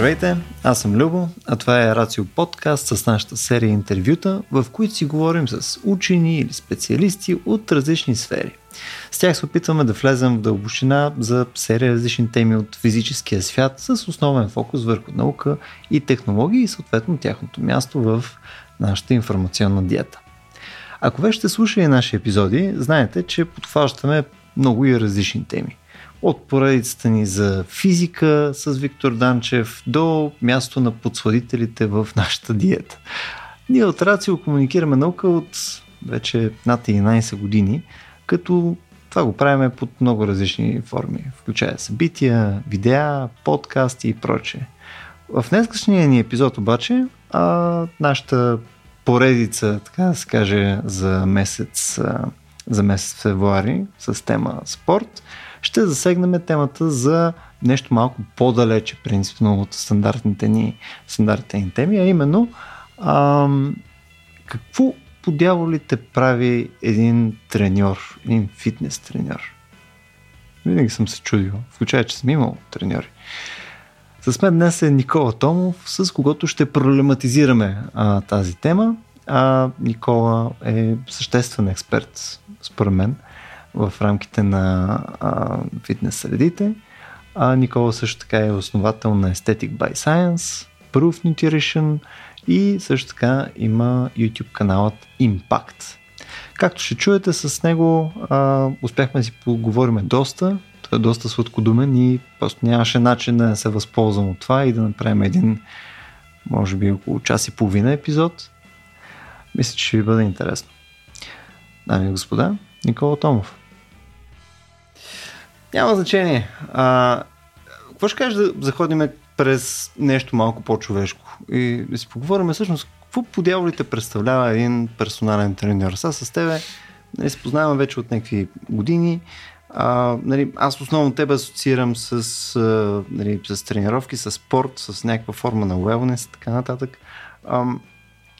Здравейте, аз съм Любо, а това е Рацио подкаст с нашата серия интервюта, в които си говорим с учени или специалисти от различни сфери. С тях се опитваме да влезем в дълбочина за серия различни теми от физическия свят с основен фокус върху наука и технологии и съответно тяхното място в нашата информационна диета. Ако вече сте слушали наши епизоди, знаете, че подхващаме много и различни теми. От поредицата ни за физика с Виктор Данчев до място на подсладителите в нашата диета. Ние от Рацио комуникираме наука от вече над 11 години, като това го правиме под много различни форми, включая събития, видеа, подкасти и прочее. В днескашния ни епизод обаче а, нашата поредица, така да се каже, за месец, за месец февруари с тема спорт, ще засегнем темата за нещо малко по-далече, принципно от стандартните ни, стандартните ни теми, а именно ам, какво по дяволите прави един треньор, един фитнес треньор? Винаги съм се чудил, включая, че съм имал треньори. С мен днес е Никола Томов, с когото ще проблематизираме а, тази тема. А, Никола е съществен експерт, според мен, в рамките на а, фитнес средите. А, Никола също така е основател на Aesthetic by Science, Proof Nutrition и също така има YouTube каналът Impact. Както ще чуете с него, а, успяхме да си поговорим доста, той е доста сладкодумен и просто нямаше начин да се възползвам от това и да направим един, може би около час и половина епизод. Мисля, че ще ви бъде интересно. Дами и господа, Никола Томов. Няма значение. А, какво ще кажеш да заходим през нещо малко по-човешко и да си поговорим всъщност какво по дяволите представлява един персонален треньор. Сега с тебе нали, се познаваме вече от някакви години. А, нали, аз основно тебе асоциирам с, а, нали, с тренировки, с спорт, с някаква форма на wellness и така нататък. А,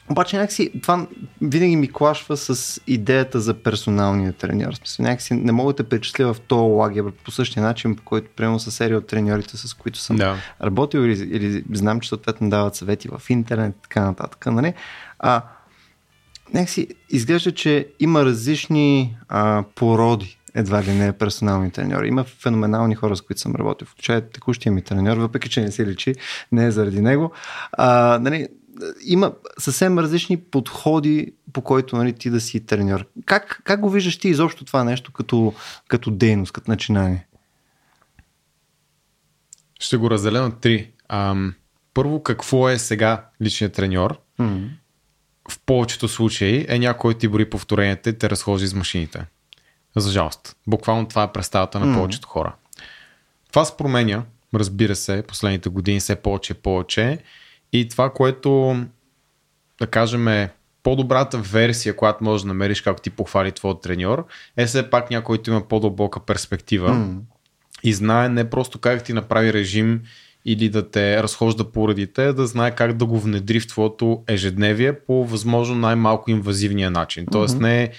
обаче някакси това винаги ми клашва с идеята за персоналния треньор. Смисъл, някакси не мога да причисля в този лагер по същия начин, по който приема с серия от треньорите, с които съм да. работил или, или знам, че съответно дават съвети в интернет и така нататък. Нали? А, някакси изглежда, че има различни а, породи едва ли не е персонални треньори. Има феноменални хора, с които съм работил, включая текущия ми треньор, въпреки че не се личи, не е заради него. А, нали, има съвсем различни подходи, по който нали, ти да си треньор. Как, как го виждаш ти изобщо това нещо като, като дейност, като начинание? Ще го разделя на три. Ам, първо, какво е сега личният треньор? Mm-hmm. В повечето случаи е някой ти бори повторенията и те разхожи с машините. За жалост. Буквално това е представата на mm-hmm. повечето хора. Това се променя, разбира се, последните години все повече и повече. И това, което да кажем е по-добрата версия, която можеш да намериш, както ти похвали твоят треньор, е все пак някой, който има по-дълбока перспектива mm. и знае не просто как ти направи режим или да те разхожда по уредите, да знае как да го внедри в твоето ежедневие по възможно най-малко инвазивния начин. Тоест mm-hmm. не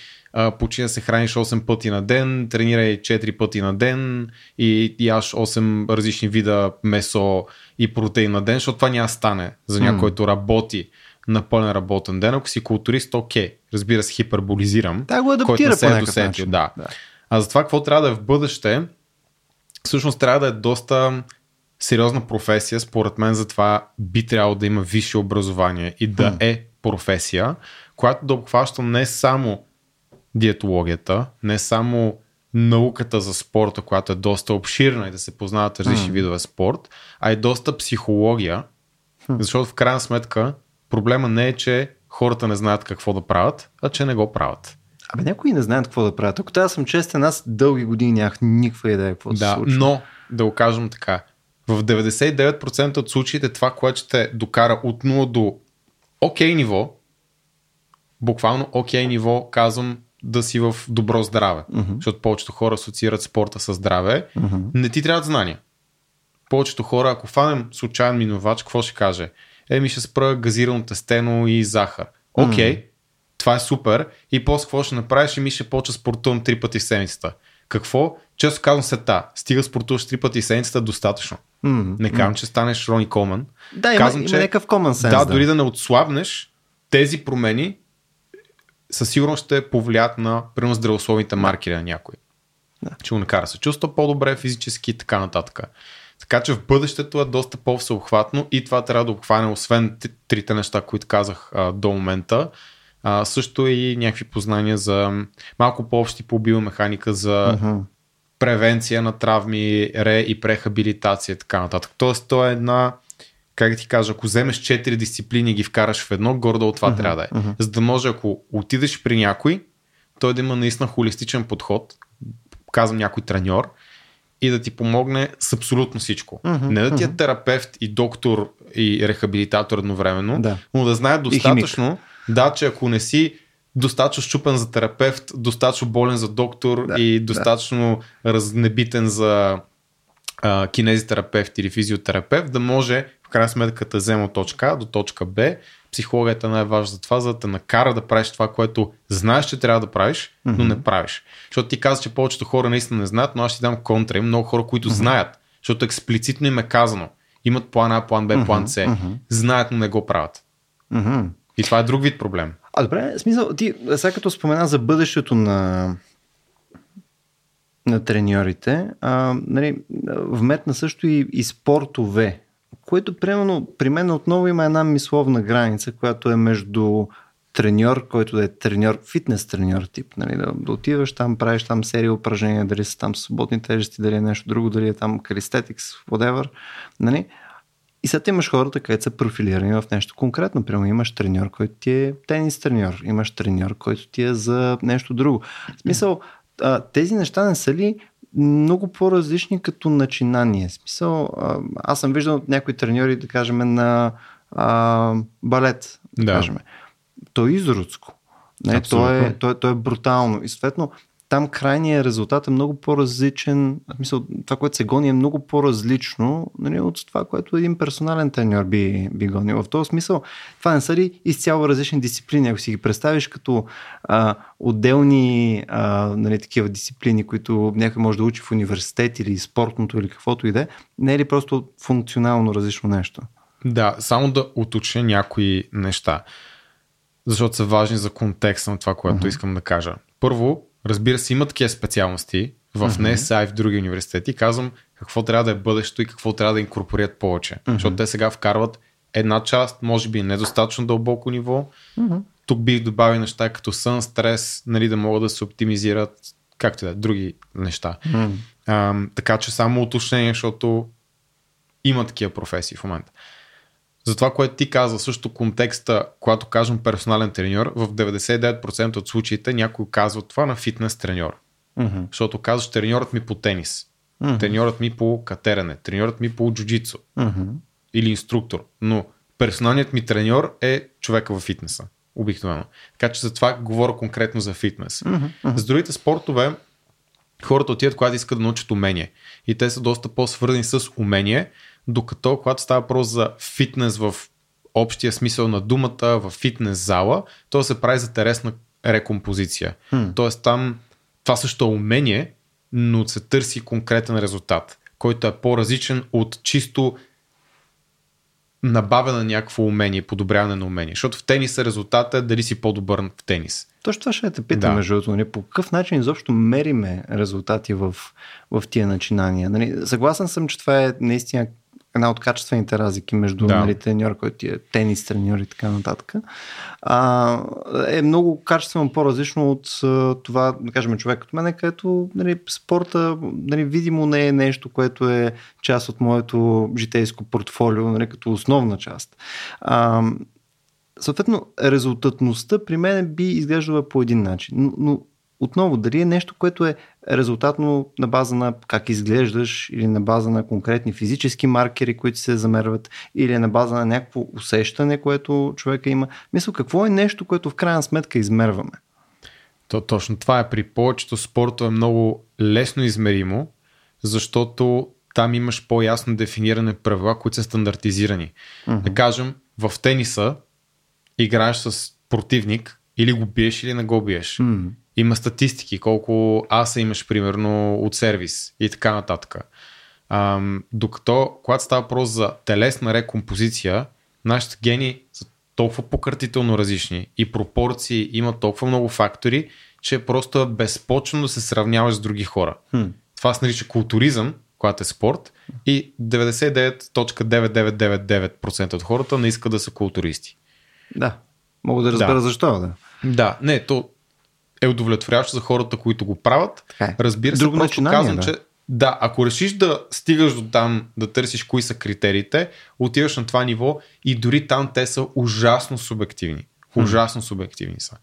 почина се храниш 8 пъти на ден, тренирай 4 пъти на ден и яш 8 различни вида месо и протеин на ден, защото това няма стане за някой, който работи на пълен работен ден. Ако си културист, окей. Разбира се, хиперболизирам. Да, го адаптира по някакъв начин. Да. да. А за това какво трябва да е в бъдеще, всъщност трябва да е доста сериозна професия, според мен за това би трябвало да има висше образование и да mm. е професия, която да обхваща не само диетологията, не само науката за спорта, която е доста обширна и да се познават различни mm. видове спорт, а и доста психология, защото в крайна сметка проблема не е, че хората не знаят какво да правят, а че не го правят. Абе, някои не знаят какво да правят. Ако аз съм честен, аз дълги години нямах никаква идея какво да, да се случва. Но, да го кажем така, в 99% от случаите това, което ще докара от 0 до окей okay ниво, буквално окей okay ниво, казвам да си в добро здраве. Mm-hmm. Защото повечето хора асоциират спорта с здраве. Mm-hmm. Не ти трябват знания. Повечето хора, ако фанем случайен минувач, какво ще каже? Еми ще спра газирано тестено и захар. Окей, okay, mm-hmm. това е супер. И после какво ще направиш? Еми ще почва спортувам три пъти в седмицата. Какво? Често казвам се та. Стига спортуваш три пъти седмицата достатъчно. Mm-hmm. Не казвам, че станеш Рони Колман. Да, има, има че, някакъв common sense. Да, да, дори да не отслабнеш, тези промени със сигурност ще повлият на примерно здравословните маркери на някой. Да. Че го накара се чувства по-добре физически и така нататък. Така че в бъдещето е доста по-всеобхватно и това трябва да обхване, освен трите неща, които казах а, до момента, а, също и някакви познания за малко по-общи по биомеханика за uh-huh. превенция на травми, ре и прехабилитация и така нататък. Тоест, то е една как ти кажа, ако вземеш 4 дисциплини и ги вкараш в едно, гордо от това uh-huh, трябва да е. Uh-huh. За да може, ако отидеш при някой, той да има наистина холистичен подход, казвам някой треньор, и да ти помогне с абсолютно всичко. Uh-huh, Не да ти е терапевт и доктор и рехабилитатор едновременно, да. но да знае достатъчно, да, че ако не си достатъчно щупен за терапевт, достатъчно болен за доктор да, и достатъчно да. разнебитен за а, кинезитерапевт или физиотерапевт, да може в крайна сметка да взема от точка А до точка Б. Психологията е най-важна за това, за да те накара да правиш това, което знаеш, че трябва да правиш, но mm-hmm. не правиш. Защото ти казваш, че повечето хора наистина не знаят, но аз ще дам контра. Има много хора, които mm-hmm. знаят, защото експлицитно им е казано. Имат план А, план Б, план С. Mm-hmm. Знаят, но не го правят. Mm-hmm. И това е друг вид проблем. А добре, смисъл, ти сега като спомена за бъдещето на, на треньорите, а, нали, вметна също и, и спортове, което примерно при мен отново има една мисловна граница, която е между треньор, който да е треньор, фитнес треньор тип, нали, да, да отиваш там, правиш там серия упражнения, дали са там свободни тежести, дали е нещо друго, дали е там калистетикс, whatever, нали, и сега имаш хората, където са профилирани в нещо конкретно. Примерно имаш треньор, който ти е тенис треньор, имаш треньор, който ти е за нещо друго. В смисъл, тези неща не са ли много по-различни като начинание? Смисъл, аз съм виждал някои треньори, да кажем, на а, балет, да, да. кажем. То е изродско. Не, то, е, то, е, то е брутално. И съответно, там крайният резултат е много по-различен. В смисъл, това, което се гони е много по-различно нали, от това, което един персонален треньор би, би гонил. В този смисъл, това не са ли изцяло различни дисциплини? Ако си ги представиш като а, отделни а, нали, такива дисциплини, които някой може да учи в университет или спортното или каквото и да е, не е ли просто функционално различно нещо? Да, само да уточня някои неща, защото са важни за контекста на това, което uh-huh. искам да кажа. Първо, Разбира се, има такива специалности в mm-hmm. НЕСА и в други университети. Казвам какво трябва да е бъдещето и какво трябва да инкорпорират повече. Mm-hmm. Защото те сега вкарват една част, може би недостатъчно дълбоко ниво. Mm-hmm. Тук бих добавил неща като сън, стрес, нали, да могат да се оптимизират, както да е, други неща. Mm-hmm. А, така че само уточнение, защото има такива професии в момента. За това, което ти каза, също контекста, когато кажем персонален треньор, в 99% от случаите някой казва това на фитнес треньор. Mm-hmm. Защото казваш треньорът ми по тенис, mm-hmm. треньорът ми по катерене, треньорът ми по джуджицу mm-hmm. или инструктор. Но персоналният ми треньор е човека в фитнеса. Обикновено. Така че за това говоря конкретно за фитнес. Mm-hmm. С другите спортове, хората отиват, когато искат да научат умение. И те са доста по-свързани с умение, докато когато става въпрос за фитнес в общия смисъл на думата, в фитнес зала, то се прави за тересна рекомпозиция. Hmm. Тоест там това също е умение, но се търси конкретен резултат, който е по-различен от чисто набавя на някакво умение, подобряване на умение. Защото в тениса резултата е дали си по-добър в тенис. Точно това ще те питам, да. между другото. Нали, по какъв начин изобщо мериме резултати в, в тия начинания? Нали, съгласен съм, че това е наистина една от качествените разлики между да. нали, треньор, който е тенис треньор и така нататък, а, е много качествено по-различно от а, това, да кажем, човек като мен, където нали, спорта нали, видимо не е нещо, което е част от моето житейско портфолио, нали, като основна част. А, съответно, резултатността при мен би изглеждала по един начин, но, но отново, дали е нещо, което е резултатно на база на как изглеждаш или на база на конкретни физически маркери, които се замерват или на база на някакво усещане, което човека има. Мисля, какво е нещо, което в крайна сметка измерваме? То, точно това е. При повечето спортове е много лесно измеримо, защото там имаш по-ясно дефиниране правила, които са стандартизирани. Uh-huh. Да кажем, в тениса играеш с противник, или го биеш, или не го биеш. Uh-huh има статистики, колко аса имаш примерно от сервис и така нататък. Ам, докато, когато става въпрос за телесна рекомпозиция, нашите гени са толкова пократително различни и пропорции имат толкова много фактори, че просто е безпочвено да се сравняваш с други хора. Хм. Това се нарича културизъм, когато е спорт и 99.9999% от хората не искат да са културисти. Да. Мога да разбера Да. защо. Да. Да, не, то е удовлетворяващо за хората, които го правят. Е. Разбира се, Друго просто казвам, да. че да, ако решиш да стигаш до там, да търсиш кои са критериите, отиваш на това ниво и дори там те са ужасно субективни. Ужасно субективни са.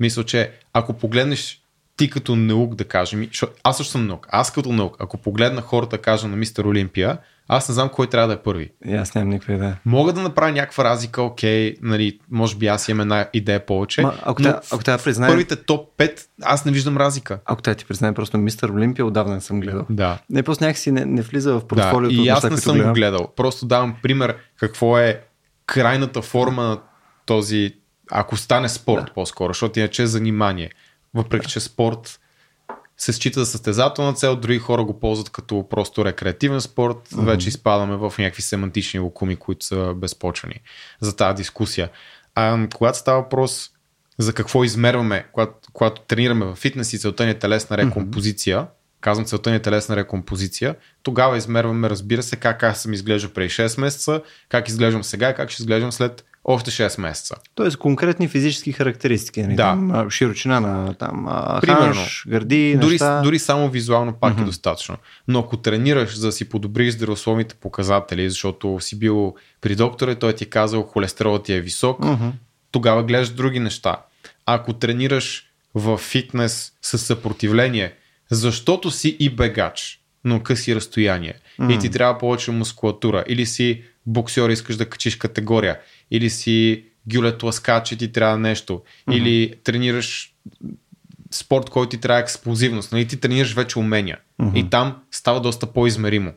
Мисля, че ако погледнеш ти като наук, да кажем, аз също съм наук, аз като наук, ако погледна хората, кажа на мистер Олимпия, аз не знам кой трябва да е първи. И аз нямам никаква идея. Мога да направя някаква разлика, окей, нали, може би аз имам една идея повече, Ма, ако но тя- ако тя признае- първите топ 5 аз не виждам разлика. Ако тя ти признае просто мистер Олимпия, отдавна не съм гледал. Да. Не, просто някакси не, не влиза в Да, портфолиото. и от аз не съм го гледам. гледал. Просто давам пример какво е крайната форма на този, ако стане спорт Да. по-скоро, защото иначе е занимание. Въпреки, че спорт се счита за състезателна цел, други хора го ползват като просто рекреативен спорт. Вече изпадаме в някакви семантични лукуми, които са безпочвени за тази дискусия. А, когато става въпрос за какво измерваме, когато, когато тренираме в фитнес и целта ни е телесна рекомпозиция, казвам целта ни е телесна рекомпозиция, тогава измерваме, разбира се, как аз съм изглеждал преди 6 месеца, как изглеждам сега и как ще изглеждам след още 6 месеца. Тоест конкретни физически характеристики. Нали? Да. Там, широчина на там, Примерно. ханш, гърди, Дори, неща. дори само визуално пак е достатъчно. Но ако тренираш, за да си подобриш здравословните показатели, защото си бил при доктора и той ти е казал холестеролът ти е висок, Мгм. тогава гледаш други неща. Ако тренираш в фитнес с съпротивление, защото си и бегач, но къси разстояние и ти трябва повече мускулатура, или си боксер, искаш да качиш категория, или си гюлет ласкач и ти трябва нещо, или тренираш спорт, който ти трябва експлозивност, нали? ти тренираш вече умения. И там става доста по-измеримо.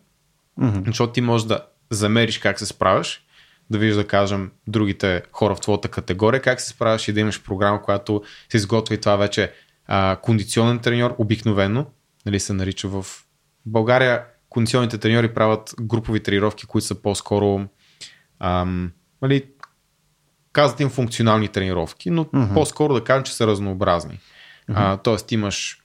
Мгм. Защото ти можеш да замериш как се справяш, да видиш, да кажем, другите хора в твоята категория, как се справяш и да имаш програма, която се изготвя и това вече а, кондиционен треньор, обикновено, нали, се нарича в България. Кондиционните треньори правят групови тренировки, които са по-скоро ам, нали, казват им функционални тренировки, но mm-hmm. по-скоро да кажем, че са разнообразни. Mm-hmm. А, тоест имаш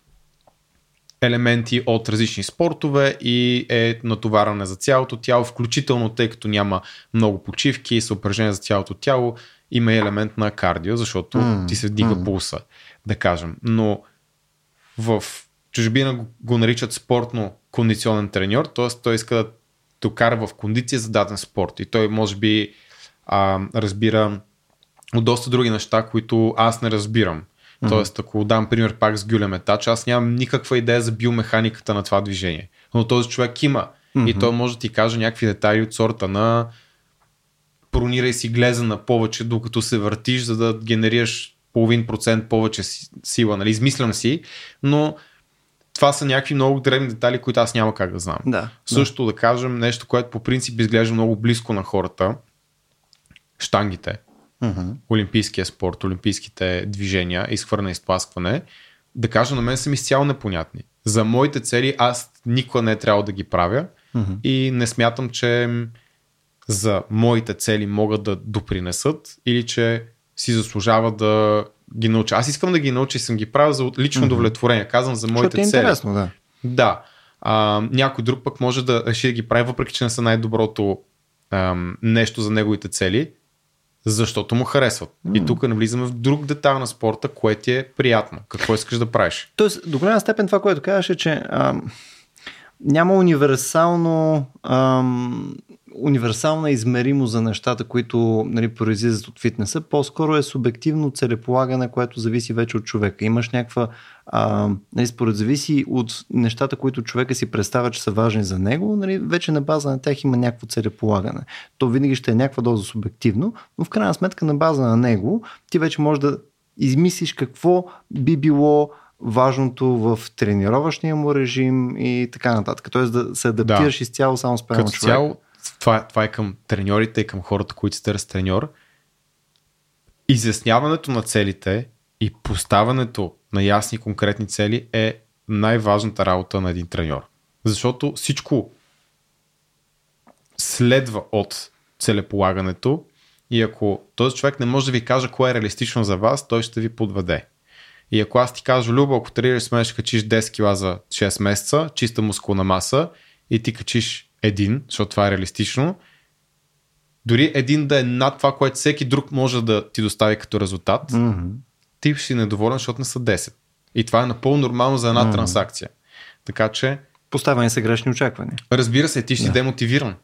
елементи от различни спортове и е натоварване за цялото тяло, включително тъй като няма много почивки и съупражнения за цялото тяло, има и елемент на кардио, защото М, ти се дига м. пулса, да кажем. Но в чужбина го, го наричат спортно кондиционен треньор, т.е. той иска да докара в кондиция за даден спорт и той може би а, разбира от доста други неща, които аз не разбирам. Mm-hmm. Тоест, ако дам пример пак с гюлеметач, аз нямам никаква идея за биомеханиката на това движение. Но този човек има. Mm-hmm. И той може да ти каже някакви детайли от сорта на пронирай си глеза на повече, докато се въртиш, за да генерираш половин процент повече си- сила. Нали? Измислям си, но това са някакви много древни детайли, които аз няма как да знам. Да. Също да кажем нещо, което по принцип изглежда много близко на хората. Штангите. Мгм. Олимпийския спорт, олимпийските движения, изхвърляне и изтласкване, да кажа, на мен са ми изцяло непонятни. За моите цели аз никога не е трябвало да ги правя Мгм. и не смятам, че за моите цели могат да допринесат или че си заслужава да ги науча. Аз искам да ги науча и съм ги правил за лично удовлетворение. Казвам за Защото моите е цели. интересно, да. Да. А, някой друг пък може да реши да ги прави, въпреки че не са най-доброто ам, нещо за неговите цели, защото му харесват. И тук навлизаме в друг детайл на спорта, което ти е приятно. Какво искаш да правиш? Тоест, до голяма степен това, което казваш е, че ам, няма универсално ам, универсална измеримост за нещата, които нали, произлизат от фитнеса. По-скоро е субективно целеполагане, което зависи вече от човека. Имаш някаква, а, нали, според зависи от нещата, които човека си представя, че са важни за него, нали, вече на база на тях има някакво целеполагане. То винаги ще е някаква доза субективно, но в крайна сметка на база на него ти вече можеш да измислиш какво би било важното в тренировъчния му режим и така нататък. Тоест да се адаптираш Да. изцяло само спрямо Като човек. цяло, това, това е към треньорите и към хората, които търсят треньор. Изясняването на целите и поставянето на ясни конкретни цели е най-важната работа на един треньор. Защото всичко следва от целеполагането и ако този човек не може да ви каже кое е реалистично за вас, той ще ви подведе. И ако аз ти кажа, Любо, ако тренираш смееш качиш 10 кила за 6 месеца, чиста мускулна маса и ти качиш един, защото това е реалистично, дори един да е над това, което всеки друг може да ти достави като резултат, mm-hmm. ти ще си недоволен, защото не са 10. И това е напълно нормално за една mm-hmm. транзакция. Така че. Поставяне са грешни очаквания. Разбира се, ти ще да. си демотивиран. Да.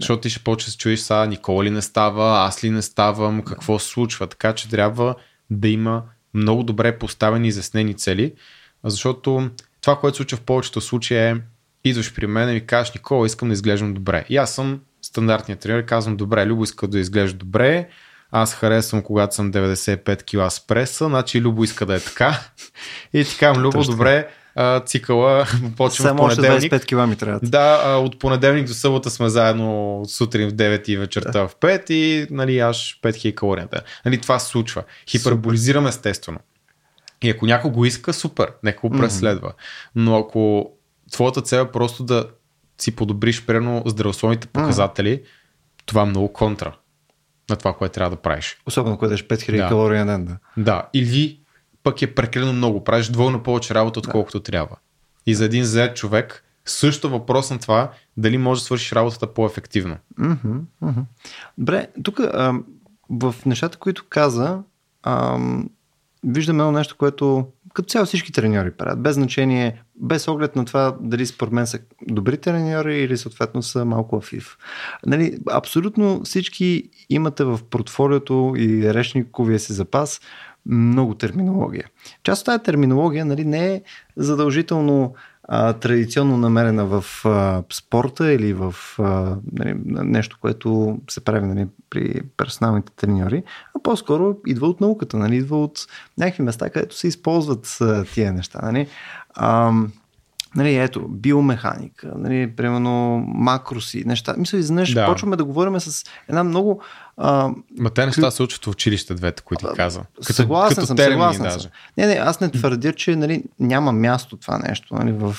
Защото ти ще почне да се чуеш сега, Никола ли не става, аз ли не ставам, какво се случва. Така че трябва да има много добре поставени и изяснени цели, защото това, което се случва в повечето случаи е идваш при мен и ми кажеш, Никола, искам да изглеждам добре. И аз съм стандартният тренер казвам, добре, Любо иска да изглежда добре, аз харесвам, когато съм 95 кг с преса, значи Любо иска да е така. И ти казвам, Любо, добре, цикъла почвам Само в понеделник. 25 кг ми трябва. Да, от понеделник до събота сме заедно сутрин в 9 и вечерта да. в 5 и нали, аж 5000 калорията. Нали, това се случва. Хиперболизирам естествено. И ако някой го иска, супер, нека го преследва. Mm-hmm. Но ако твоята цел е просто да си подобриш примерно здравословните показатели, mm. това е много контра на това, което трябва да правиш. Особено когато 5000 да. калории на ден. Да. да. Или пък е прекалено много. Правиш двойно повече работа, отколкото да. трябва. И за един зает човек също въпрос на това дали може да свършиш работата по-ефективно. Mm-hmm, mm-hmm. Добре, тук в нещата, които каза, а, виждаме едно нещо, което като цяло всички треньори правят, без значение, без оглед на това дали според мен са добри треньори или съответно са малко афив. Нали, абсолютно всички имате в портфолиото и речниковия си запас много терминология. Част от тази терминология нали, не е задължително а, традиционно намерена в а, спорта или в а, нали, нещо, което се прави нали, при персоналните треньори, а по-скоро идва от науката, нали, идва от някакви места, където се използват а, тия неща. Нали. А, Нали, ето, биомеханика, нали, примерно макроси, неща. Мисля, изведнъж да. почваме да говорим с една много а, Ма те неща се учат в училище, двете, които ти каза. Като, съгласен като съм, термини, съгласен даже. съм. Не, не, аз не твърдя, че нали, няма място това нещо нали, в,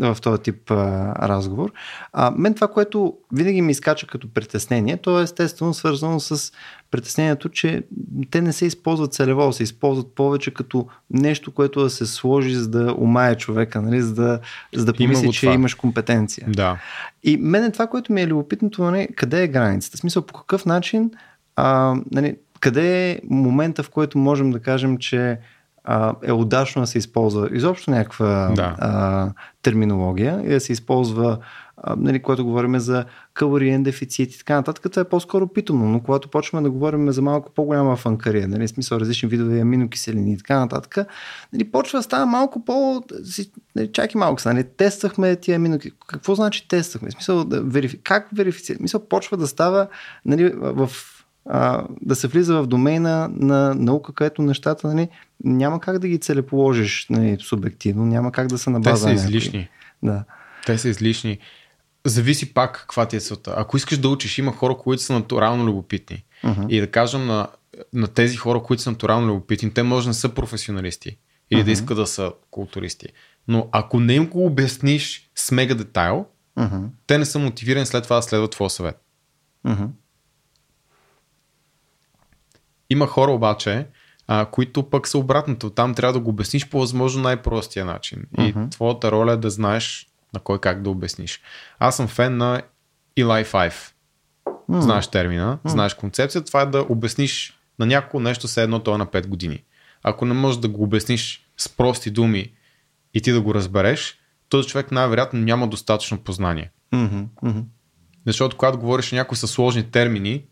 в този тип а, разговор. А, мен това, което винаги ми изкача като притеснение, то е естествено свързано с притеснението, че те не се използват целево, се използват повече като нещо, което да се сложи, за да умае човека, нали, за да, за да помисли, че това. имаш компетенция. Да. И мен това, което ми е любопитното, нали, къде е границата? В смисъл, по какъв начин, а, нали, къде е момента, в който можем да кажем, че а, е удачно да се използва изобщо някаква да. а, терминология и да се използва нали, когато говорим за калориен дефицит и така нататък, това е по-скоро питомно, но когато почваме да говорим за малко по-голяма фанкария, нали, смисъл различни видове аминокиселини и така нататък, нали, почва да става малко по... Нали, чакай малко нали, тествахме тия аминокиселини. Какво значи тествахме? Смисъл, да верифи... как верифицираме? Смисъл, почва да става нали, в а, да се влиза в домейна на наука, където нещата нали, няма как да ги целеположиш нали, субективно, няма как да се на база. Те са излишни. Да. Те са излишни. Зависи пак каква ти е целта. Ако искаш да учиш, има хора, които са натурално любопитни. Uh-huh. И да кажем на, на тези хора, които са натурално любопитни, те може да не са професионалисти или uh-huh. да искат да са културисти. Но ако не им го обясниш с мега детайл, uh-huh. те не са мотивирани след това да следват твоя съвет. Uh-huh. Има хора обаче, а, които пък са обратното. Там трябва да го обясниш по възможно най-простия начин. Uh-huh. И твоята роля е да знаеш на кой как да обясниш. Аз съм фен на Eli 5. Mm. Знаеш термина, mm. знаеш концепцията. Това е да обясниш на някого нещо, все едно то е на 5 години. Ако не можеш да го обясниш с прости думи и ти да го разбереш, този човек най-вероятно няма достатъчно познание. Mm-hmm. Mm-hmm. Защото когато говориш някои са сложни термини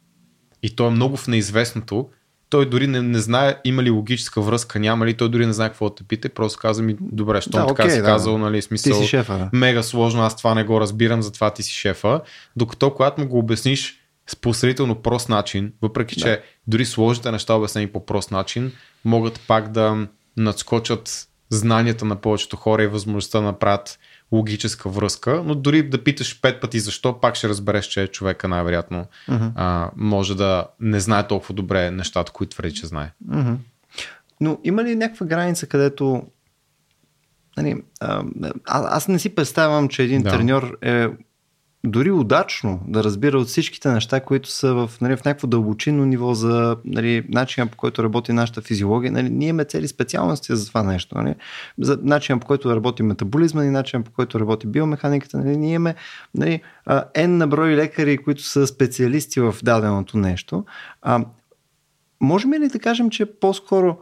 и то е много в неизвестното, той дори не, не знае има ли логическа връзка, няма ли, той дори не знае какво да те пита, просто каза ми, добре, що да, така okay, си да. казал, нали, смисъл, ти си шефа, да. мега сложно, аз това не го разбирам, затова ти си шефа. Докато когато му го обясниш с посредително прост начин, въпреки че да. дори сложните неща обяснени по прост начин, могат пак да надскочат знанията на повечето хора и възможността да направят логическа връзка, но дори да питаш пет пъти защо, пак ще разбереш, че човека най-вероятно uh-huh. а, може да не знае толкова добре нещата, които твърди, че знае. Uh-huh. Но има ли някаква граница, където нали, а, аз не си представям, че един да. треньор е дори удачно да разбира от всичките неща, които са в, нали, в някакво дълбочинно ниво за нали, начина по който работи нашата физиология. Нали, ние имаме цели специалности за това нещо. Нали, за начина по който работи метаболизма и начина по който работи биомеханиката. Нали, ние имаме нали, N на брой лекари, които са специалисти в даденото нещо. А, можем ли да кажем, че по-скоро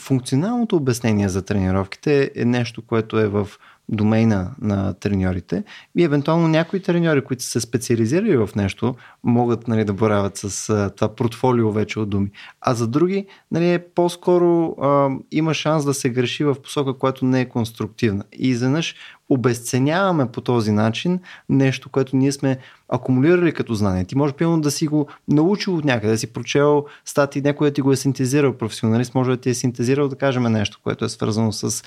функционалното обяснение за тренировките е нещо, което е в домейна на треньорите и евентуално някои треньори, които са се специализирали в нещо, могат нали, да боравят с а, това портфолио вече от думи. А за други нали, е по-скоро а, има шанс да се греши в посока, която не е конструктивна. И изведнъж обесценяваме по този начин нещо, което ние сме акумулирали като знание. Ти може пилно да си го научил от някъде, да си прочел статии, някой да ти го е синтезирал, професионалист може да ти е синтезирал, да кажем нещо, което е свързано с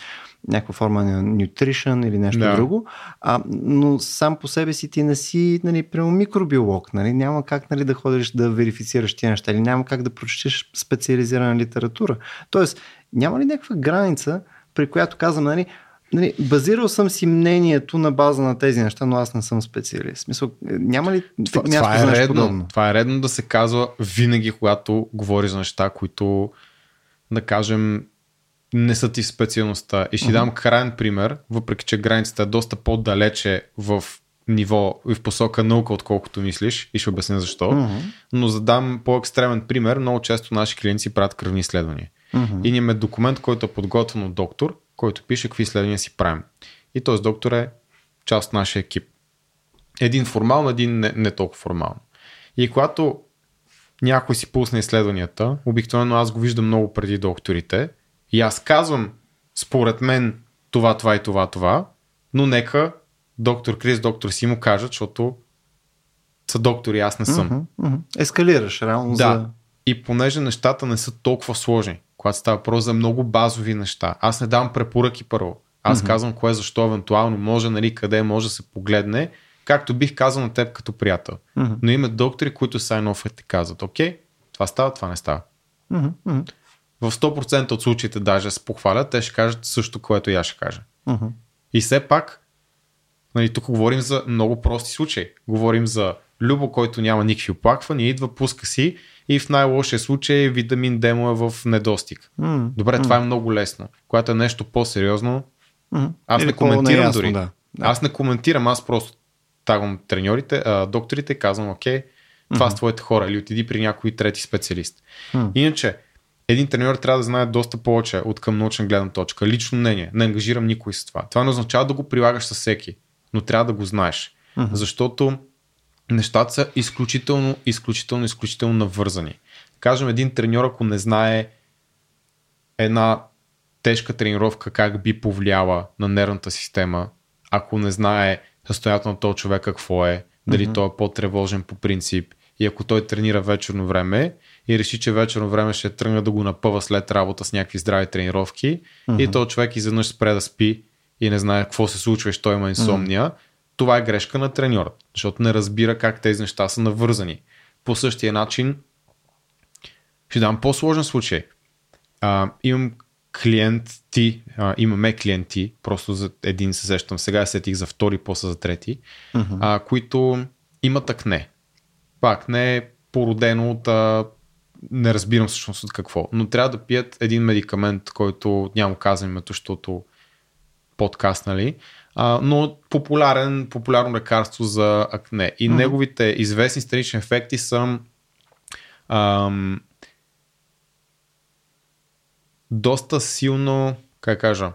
някаква форма на nutrition или нещо да. друго, а, но сам по себе си ти не си нали, прямо микробиолог, нали? няма как нали, да ходиш да верифицираш тия неща или няма как да прочетеш специализирана литература. Тоест, няма ли някаква граница, при която казвам, нали, Нали, базирал съм си мнението на база на тези неща, но аз не съм специалист. Смисъл, няма ли това, място това е за редно, подобно? Това е редно да се казва винаги, когато говори за неща, които, да кажем, не са ти специалността. И ще uh-huh. дам крайен пример, въпреки че границата е доста по-далече в ниво и в посока наука, отколкото мислиш и ще обясня защо. Uh-huh. Но за дам по-екстремен пример, много често наши клиенти правят кръвни изследвания. Uh-huh. И имаме документ, който е подготвен от доктор, който пише какви изследвания си правим. И този доктор е част от нашия екип. Един формално, един не, не толкова формално. И когато някой си пусне изследванията, обикновено аз го виждам много преди докторите и аз казвам, според мен, това, това и това, това, но нека доктор Крис, доктор си му кажат, защото са доктори, аз не съм. Uh-huh, uh-huh. Ескалираш реално да. за... И понеже нещата не са толкова сложни, когато става въпрос за много базови неща. Аз не давам препоръки първо. Аз mm-hmm. казвам кое защо евентуално може, нали, къде може да се погледне, както бих казал на теб като приятел. Mm-hmm. Но има доктори, които сайн оферите казват, окей, това става, това не става. Mm-hmm. В 100% от случаите даже се похвалят, те ще кажат също, което и аз ще кажа. Mm-hmm. И все пак, нали, тук говорим за много прости случаи. Говорим за Любо, който няма никакви оплаквания, идва, пуска си и в най-лошия случай витамин D му е в недостиг. Mm, Добре, mm. това е много лесно. Когато е нещо по-сериозно, mm. аз Или не коментирам неясно, дори. Да. Да. Аз не коментирам, аз просто тагвам треньорите, а, докторите казвам, окей, това mm-hmm. с твоите хора или отиди при някой трети специалист. Mm. Иначе, един треньор трябва да знае доста повече от към научна гледна точка. Лично мнение. Не ангажирам никой с това. Това не означава да го прилагаш със всеки, но трябва да го знаеш. Mm-hmm. Защото нещата са изключително, изключително, изключително навързани. Кажем, един треньор, ако не знае една тежка тренировка как би повлияла на нервната система, ако не знае състоянието на този човек какво е, дали mm-hmm. той е по-тревожен по принцип и ако той тренира вечерно време и реши, че вечерно време ще тръгне да го напъва след работа с някакви здрави тренировки mm-hmm. и този човек изведнъж спре да спи и не знае какво се случва и що има инсомния, mm-hmm това е грешка на треньора, защото не разбира как тези неща са навързани. По същия начин, ще дам по-сложен случай. А, имам клиенти, а, имаме клиенти, просто за един се сещам, сега сетих за втори, после за трети, uh-huh. а, които имат акне. Пак не е породено от а, не разбирам всъщност от какво, но трябва да пият един медикамент, който няма казвам името, защото подкаст, нали? а, но популярен, популярно лекарство за акне. И mm-hmm. неговите известни странични ефекти са ам, доста силно, как кажа,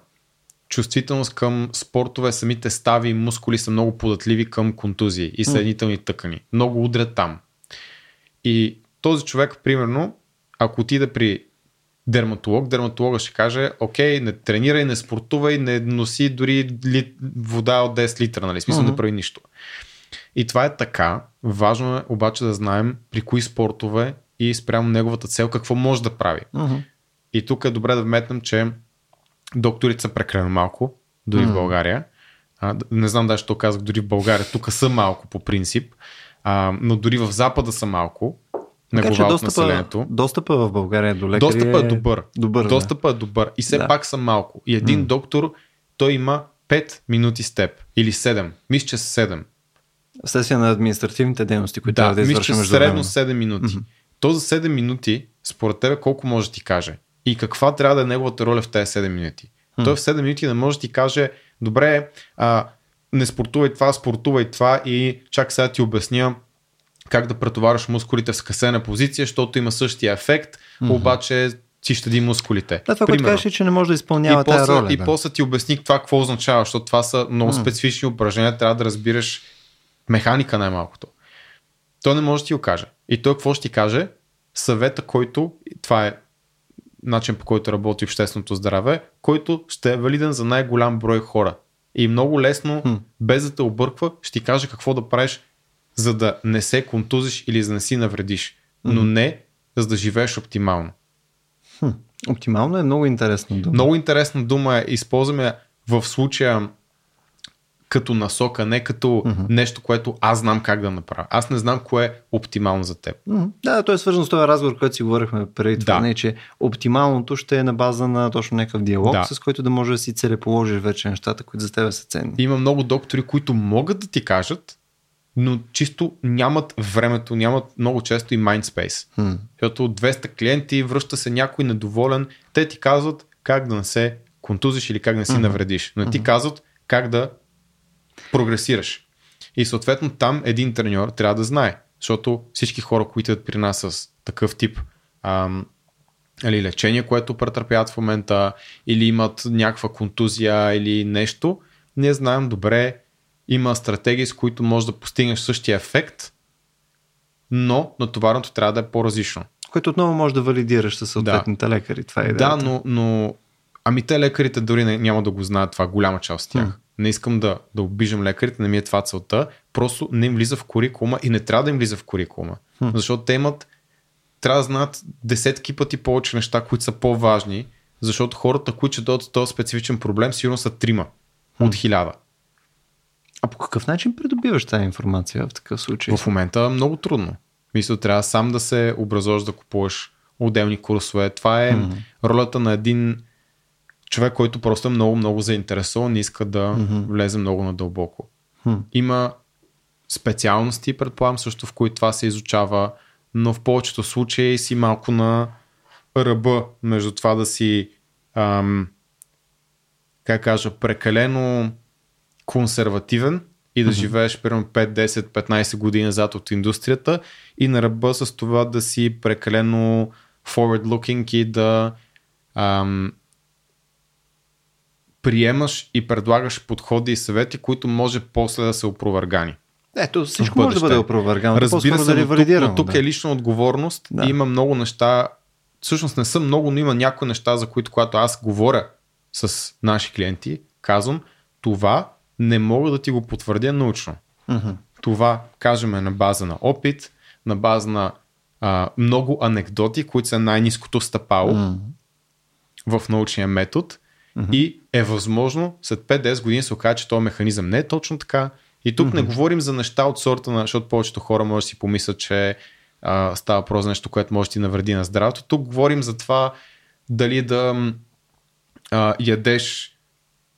чувствителност към спортове, самите стави и мускули са много податливи към контузии и съединителни тъкани. Много удрят там. И този човек, примерно, ако отиде при дерматолог, дерматолога ще каже, окей, не тренирай, не спортувай, не носи дори ли, вода от 10 литра, нали? Смисъл uh-huh. не прави нищо. И това е така. Важно е обаче да знаем при кои спортове и спрямо неговата цел какво може да прави. Uh-huh. И тук е добре да вметнем, че докторите са прекалено малко, дори uh-huh. в България. А, не знам даже, що казах дори в България. Тук са малко по принцип, а, но дори в Запада са малко на така, глава достъпа, населението. Достъпа в България до лекари Достъпа е добър. добър достъпа да. е добър. И все да. пак са малко. И един м доктор, той има 5 минути с теб. Или 7. Мисля, че 7. Вследствие на административните дейности, които да, трябва да мисля, извършим между средно 7 минути. Mm-hmm. То за 7 минути, според тебе, колко може да ти каже? И каква трябва да е неговата роля в тези 7 минути? Mm-hmm. Той в 7 минути не може да ти каже, добре, а, не спортувай това, спортувай това и чак сега ти обясня как да претовариш мускулите в скъсена позиция, защото има същия ефект, mm-hmm. обаче ти щади мускулите. Да, това, което кажеш, че не може да изпълнява и тази после, роля. И да. после ти обясни това какво означава, защото това са много mm. специфични упражнения, трябва да разбираш механика най-малкото. Той не може да ти го каже. И той какво ще ти каже? Съвета, който, това е начин по който работи общественото здраве, който ще е валиден за най-голям брой хора. И много лесно, mm. без да те обърква, ще ти каже какво да правиш, за да не се контузиш или за да не си навредиш. Но не за да живееш оптимално. Хм. Оптимално е много интересна дума. Много интересна дума е. Използваме в случая като насока, не като mm-hmm. нещо, което аз знам как да направя. Аз не знам кое е оптимално за теб. Mm-hmm. Да, то е свързано с този разговор, който си говорихме преди това, да. не, че оптималното ще е на база на точно някакъв диалог, да. с който да може да си целеположиш вече нещата, които за теб са ценни. Има много доктори, които могат да ти кажат, но чисто нямат времето, нямат много често и mindspace. Hmm. Защото от 200 клиенти връща се някой недоволен, те ти казват как да не се контузиш или как да не си mm-hmm. навредиш, но ти казват как да прогресираш. И съответно там един треньор трябва да знае, защото всички хора, които идват при нас с такъв тип ам, или лечение, което претърпяват в момента, или имат някаква контузия или нещо, ние знаем добре има стратегии, с които можеш да постигнеш същия ефект, но натоварното трябва да е по-различно. Което отново може да валидираш със съответните да. лекари. Това е идеята. Да, но, но ами те лекарите дори не, няма да го знаят това, голяма част от тях. Hmm. Не искам да, да обижам лекарите, не ми е това целта. Просто не им влиза в курикулума и не трябва да им влиза в курикулума. Hmm. Защото те имат, трябва да знаят десетки пъти повече неща, които са по-важни, защото хората, които ще дойдат този специфичен проблем, сигурно са трима от хиляда. А по какъв начин придобиваш тази информация в такъв случай? В момента много трудно. Мисля, трябва сам да се образуваш да купуваш отделни курсове. Това е mm-hmm. ролята на един човек, който просто е много, много заинтересован и иска да mm-hmm. влезе много надълбоко. Mm-hmm. Има специалности, предполагам също, в които това се изучава, но в повечето случаи си малко на ръба между това да си ам, как кажа, прекалено консервативен и да mm-hmm. живееш примерно 5, 10, 15 години назад от индустрията и на ръба с това да си прекалено forward-looking и да ам, приемаш и предлагаш подходи и съвети, които може после да се опровергани. Ето, всичко може да бъде опровергано. Разбира се, да но тук, но тук да. е лична отговорност да. и има много неща, всъщност не са много, но има някои неща, за които когато аз говоря с наши клиенти, казвам, това не мога да ти го потвърдя научно. Mm-hmm. Това, кажем, е на база на опит, на база на а, много анекдоти, които са най-низкото стъпало mm-hmm. в научния метод mm-hmm. и е възможно след 5-10 години се окаже, че този механизъм не е точно така. И тук mm-hmm. не говорим за неща от сорта на, защото повечето хора може да си помислят, че а, става въпрос за нещо, което може да ти навреди на здравето. Тук говорим за това дали да а, ядеш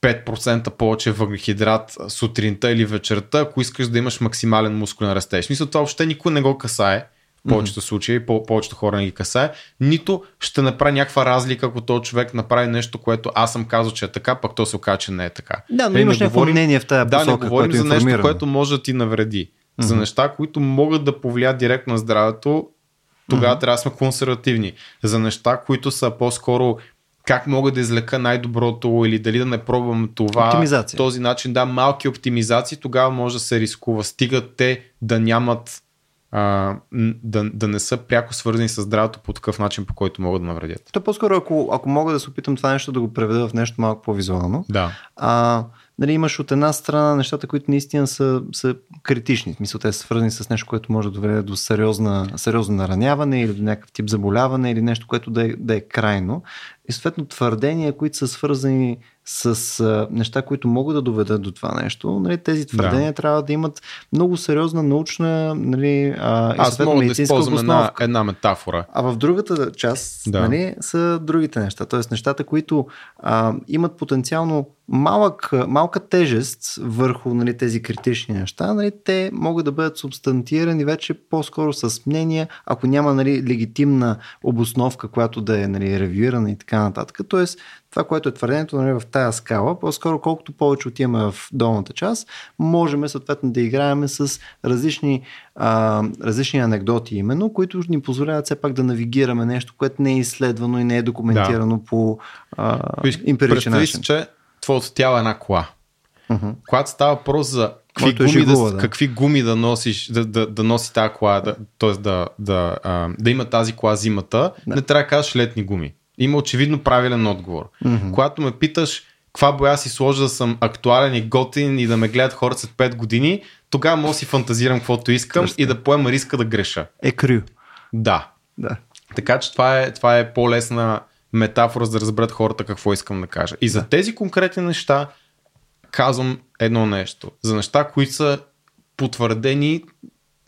5% повече въглехидрат сутринта или вечерта, ако искаш да имаш максимален мускулен растеж. Мисля, това въобще никой не го касае. В повечето случаи, по- повечето хора не ги касае. Нито ще направи някаква разлика, ако този човек направи нещо, което аз съм казал, че е така, пък то се окаже, че не е така. Да, но имаш някакво мнение в тази посока, Да, не говорим за нещо, което може да ти навреди. Mm-hmm. За неща, които могат да повлият директно на здравето, тогава mm-hmm. трябва да сме консервативни. За неща, които са по-скоро как мога да извлека най-доброто или дали да не пробвам това. Оптимизация. Този начин, да, малки оптимизации, тогава може да се рискува. Стигат те да нямат, а, да, да не са пряко свързани с здравето по такъв начин, по който могат да навредят. То по-скоро, ако, ако мога да се опитам това нещо да го преведа в нещо малко по-визуално. Да. А, нали, имаш от една страна нещата, които наистина са, са критични. В смисъл, те са свързани с нещо, което може да доведе до сериозна, сериозно нараняване или до някакъв тип заболяване или нещо, което да е, да е крайно. И съответно твърдения, които са свързани с а, неща, които могат да доведат до това нещо, нали, тези твърдения да. трябва да имат много сериозна научна нали, а, Аз мога да използвам една, една метафора. А в другата част да. нали, са другите неща. Тоест нещата, които а, имат потенциално малък, малка тежест върху нали, тези критични неща, нали, те могат да бъдат субстантирани вече по-скоро с мнения, ако няма нали, легитимна обосновка, която да е нали, ревюирана и така нататък. Тоест, това, което е твърдението нали, в тая скала, по-скоро колкото повече отиваме в долната част, можем съответно да играем с различни, а, различни анекдоти именно, които ни позволяват все пак да навигираме нещо, което не е изследвано и не е документирано да. по а, емпиричен начин. че твоето тяло е една кола. Uh-huh. Когато става въпрос за какви, гуми, жигула, да, да. какви гуми да носиш, да, да, да носи тази кола, да, т.е. Да, да, а, да има тази кола зимата, да. не трябва да кажеш летни гуми. Има очевидно правилен отговор. Uh-huh. Когато ме питаш каква боя си сложа да съм актуален и готин и да ме гледат хората след 5 години, тогава мога да си фантазирам каквото искам Точно. и да поема риска да греша. Е крю. Да. да. Така че това е, това е по-лесна метафора, за да разберат хората какво искам да кажа. И за да. тези конкретни неща казвам едно нещо. За неща, които са потвърдени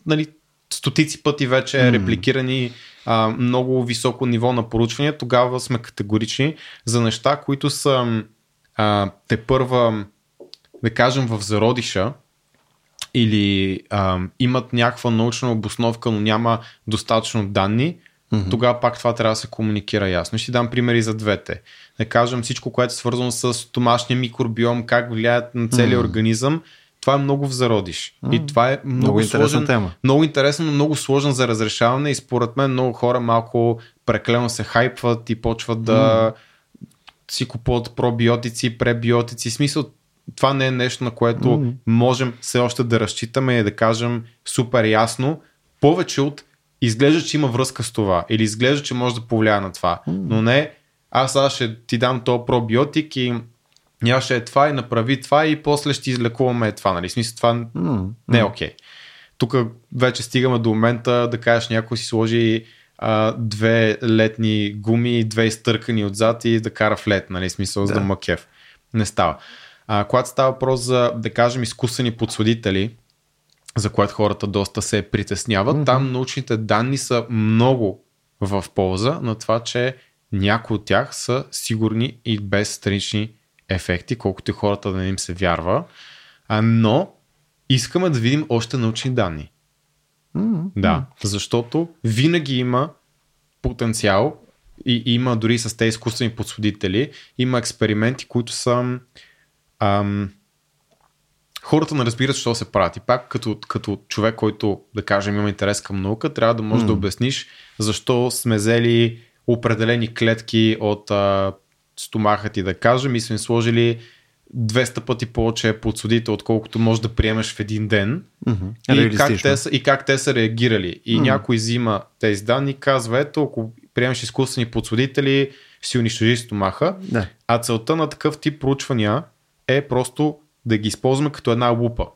нали, стотици пъти вече mm. репликирани а, много високо ниво на поручвания, тогава сме категорични за неща, които са а, те първа, да кажем, в зародиша или а, имат някаква научна обосновка, но няма достатъчно данни, mm-hmm. тогава пак това трябва да се комуникира ясно. Ще дам примери за двете. Да кажем всичко, което е свързано с домашния микробиом, как влияят на целия mm-hmm. организъм, това е много в зародиш. Mm. И това е много, много сложен, тема. много интересно, но много сложен за разрешаване и според мен много хора малко преклено се хайпват и почват да mm. си купуват пробиотици, пребиотици. В смисъл, това не е нещо, на което mm. можем все още да разчитаме и да кажем супер ясно. Повече от изглежда, че има връзка с това или изглежда, че може да повлияе на това. Mm. Но не, аз сега ще ти дам то пробиотик и нямаше е това и направи това и после ще излекуваме това. Нали? Смисъл, това mm. не е окей. Okay. Тук вече стигаме до момента да кажеш някой си сложи а, две летни гуми, две изтъркани отзад и да кара в лед, нали? Смисъл да. за да макев. Не става. А, когато става въпрос за, да кажем, изкусени подсладители, за което хората доста се притесняват. Mm-hmm. Там научните данни са много в полза на това, че някои от тях са сигурни и без странични ефекти, колкото и хората да не им се вярва. А, но искаме да видим още научни данни. Mm-hmm. Да, защото винаги има потенциал и има дори с тези изкуствени подсудители, има експерименти, които са ам, хората не разбират, защо се правят. И пак като, като човек, който, да кажем, има интерес към наука, трябва да можеш mm. да обясниш защо сме взели определени клетки от а, стомаха ти, да кажем, и сме сложили 200 пъти повече подсудите, отколкото можеш да приемеш в един ден. Mm-hmm. И, как те са, и как те са реагирали. И mm-hmm. някой взима тези данни, казва, ето, ако приемеш изкуствени подсудители, си унищожи стомаха. Да. А целта на такъв тип проучвания е просто да ги използваме като една лупа.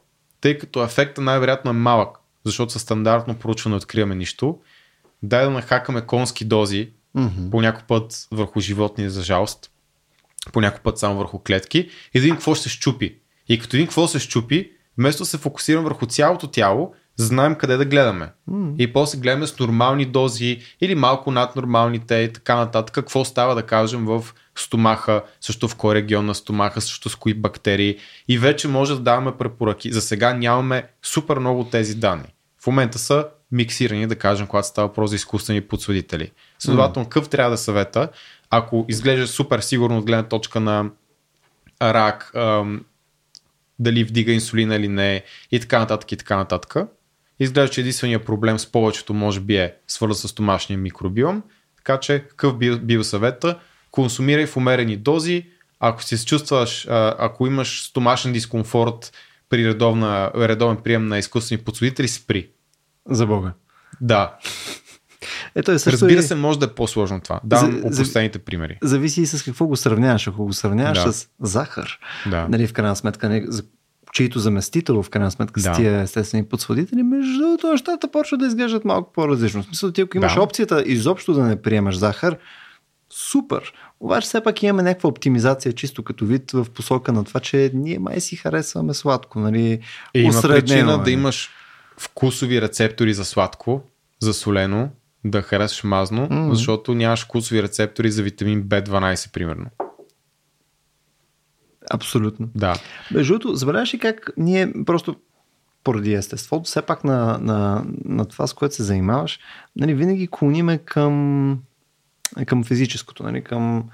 Тъй като ефекта най-вероятно е малък, защото със стандартно проучване откриваме нищо. Дай да нахакаме конски дози, mm-hmm. по някой път върху животни, за жалост, по някой път само върху клетки и да видим какво ще се щупи. И като видим какво се щупи, вместо да се фокусирам върху цялото тяло, знаем къде да гледаме. Mm. И после гледаме с нормални дози или малко над нормалните и така нататък. Какво става да кажем в стомаха, също в кой регион на стомаха, също с кои бактерии. И вече може да даваме препоръки. За сега нямаме супер много тези данни. В момента са миксирани, да кажем, когато става въпрос за изкуствени подсудители. Следователно, mm. какъв трябва да съвета, ако изглежда супер сигурно от гледна точка на рак, ам, дали вдига инсулина или не и така нататък и така нататък. Изглежда, че единствения проблем с повечето може би е свързан с домашния микробиом, така че какъв би, бил съвета? Консумирай в умерени дози, ако се чувстваш, ако имаш стомашен дискомфорт при редовна, редовен прием на изкуствени подсудители, спри. За Бога. Да. Ето е също Разбира се, може да е по-сложно това. Давам опростените примери. Зависи и с какво го сравняваш. Ако го сравняваш да. с захар, да. нали, в крайна сметка, не, чието заместител в крайна сметка да. с тия естествени подсладители, между другото нещата почват да изглеждат малко по-различно. В смисъл, ти ако имаш да. опцията изобщо да не приемаш захар, супер. Обаче все пак имаме някаква оптимизация чисто като вид в посока на това, че ние май си харесваме сладко. Нали? И има причина да нали? имаш вкусови рецептори за сладко, за солено, да харесваш мазно, mm-hmm. защото нямаш вкусови рецептори за витамин B12, примерно. Абсолютно. Да. Между другото, забеляваш ли как ние просто поради естеството, все пак на, на, на това, с което се занимаваш, нали, винаги клониме към, към физическото, нали, към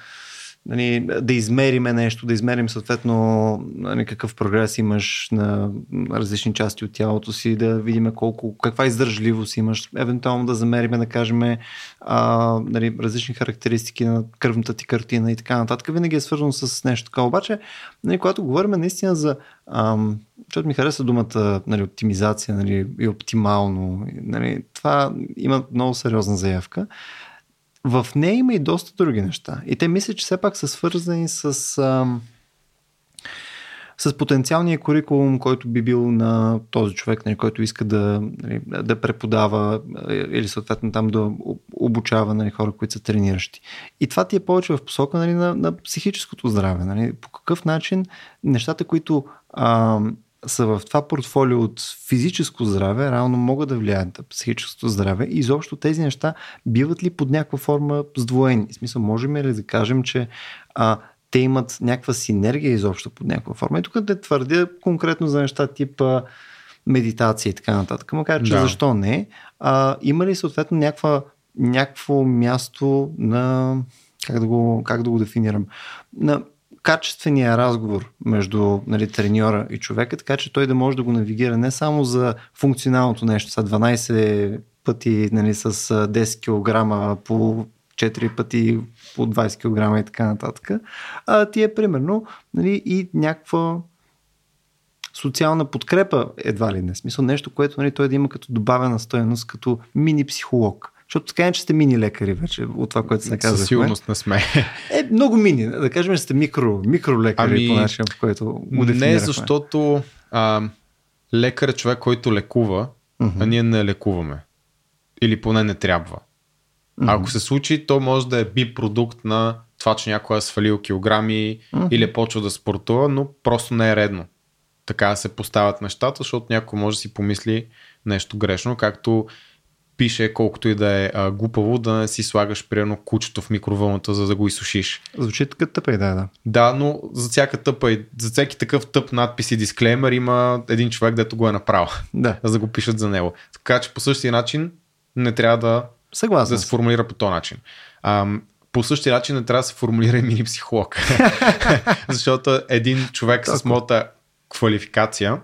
нали, да измериме нещо, да измерим съответно нали, какъв прогрес имаш на различни части от тялото си, да видим колко, каква издържливост имаш, евентуално да замериме, да кажем, а, нали, различни характеристики на кръвната ти картина и така нататък. Винаги е свързано с нещо така. Обаче, нали, когато говорим наистина за защото ми хареса думата нали, оптимизация нали, и оптимално. Нали, това има много сериозна заявка в нея има и доста други неща. И те мислят, че все пак са свързани с, а, с потенциалния курикулум, който би бил на този човек, нали, който иска да, нали, да преподава или съответно там да обучава нали, хора, които са трениращи. И това ти е повече в посока нали, на, на психическото здраве. Нали. По какъв начин нещата, които а, са в това портфолио от физическо здраве, реално могат да влияят на психическото здраве и изобщо тези неща биват ли под някаква форма сдвоени? В смисъл, можем ли да кажем, че а, те имат някаква синергия изобщо под някаква форма? И тук да твърдя конкретно за неща типа медитация и така нататък. Макар, че да. защо не? А, има ли съответно някаква, някакво място на как да го, как да го дефинирам? На качествения разговор между нали, треньора и човека, така че той да може да го навигира не само за функционалното нещо, са 12 пъти нали, с 10 кг по 4 пъти по 20 кг и така нататък, а ти е примерно нали, и някаква социална подкрепа едва ли не. Смисъл нещо, което нали, той да има като добавена стоеност, като мини психолог. Защото така че сте мини лекари вече, от това, което се казва. Със сигурност не сме. Е, много мини. Да кажем, че сте микро, микро лекари ами, по начин, по който го Не, защото а, лекар е човек, който лекува, uh-huh. а ние не лекуваме. Или поне не трябва. Uh-huh. Ако се случи, то може да е би продукт на това, че някой е свалил килограми uh-huh. или е почва да спортува, но просто не е редно. Така се поставят нещата, защото някой може да си помисли нещо грешно, както пише колкото и да е а, глупаво да не си слагаш примерно кучето в микровълната, за да го изсушиш. Звучи така тъпа да, да. Да, но за всяка тъпа и за всеки такъв тъп надпис и дисклеймер има един човек, дето го е направил. Да. За да го пишат за него. Така че по същия начин не трябва да, Съгласен. да се формулира по този начин. А, по същия начин не трябва да се формулира и мини психолог. Защото един човек с моята квалификация,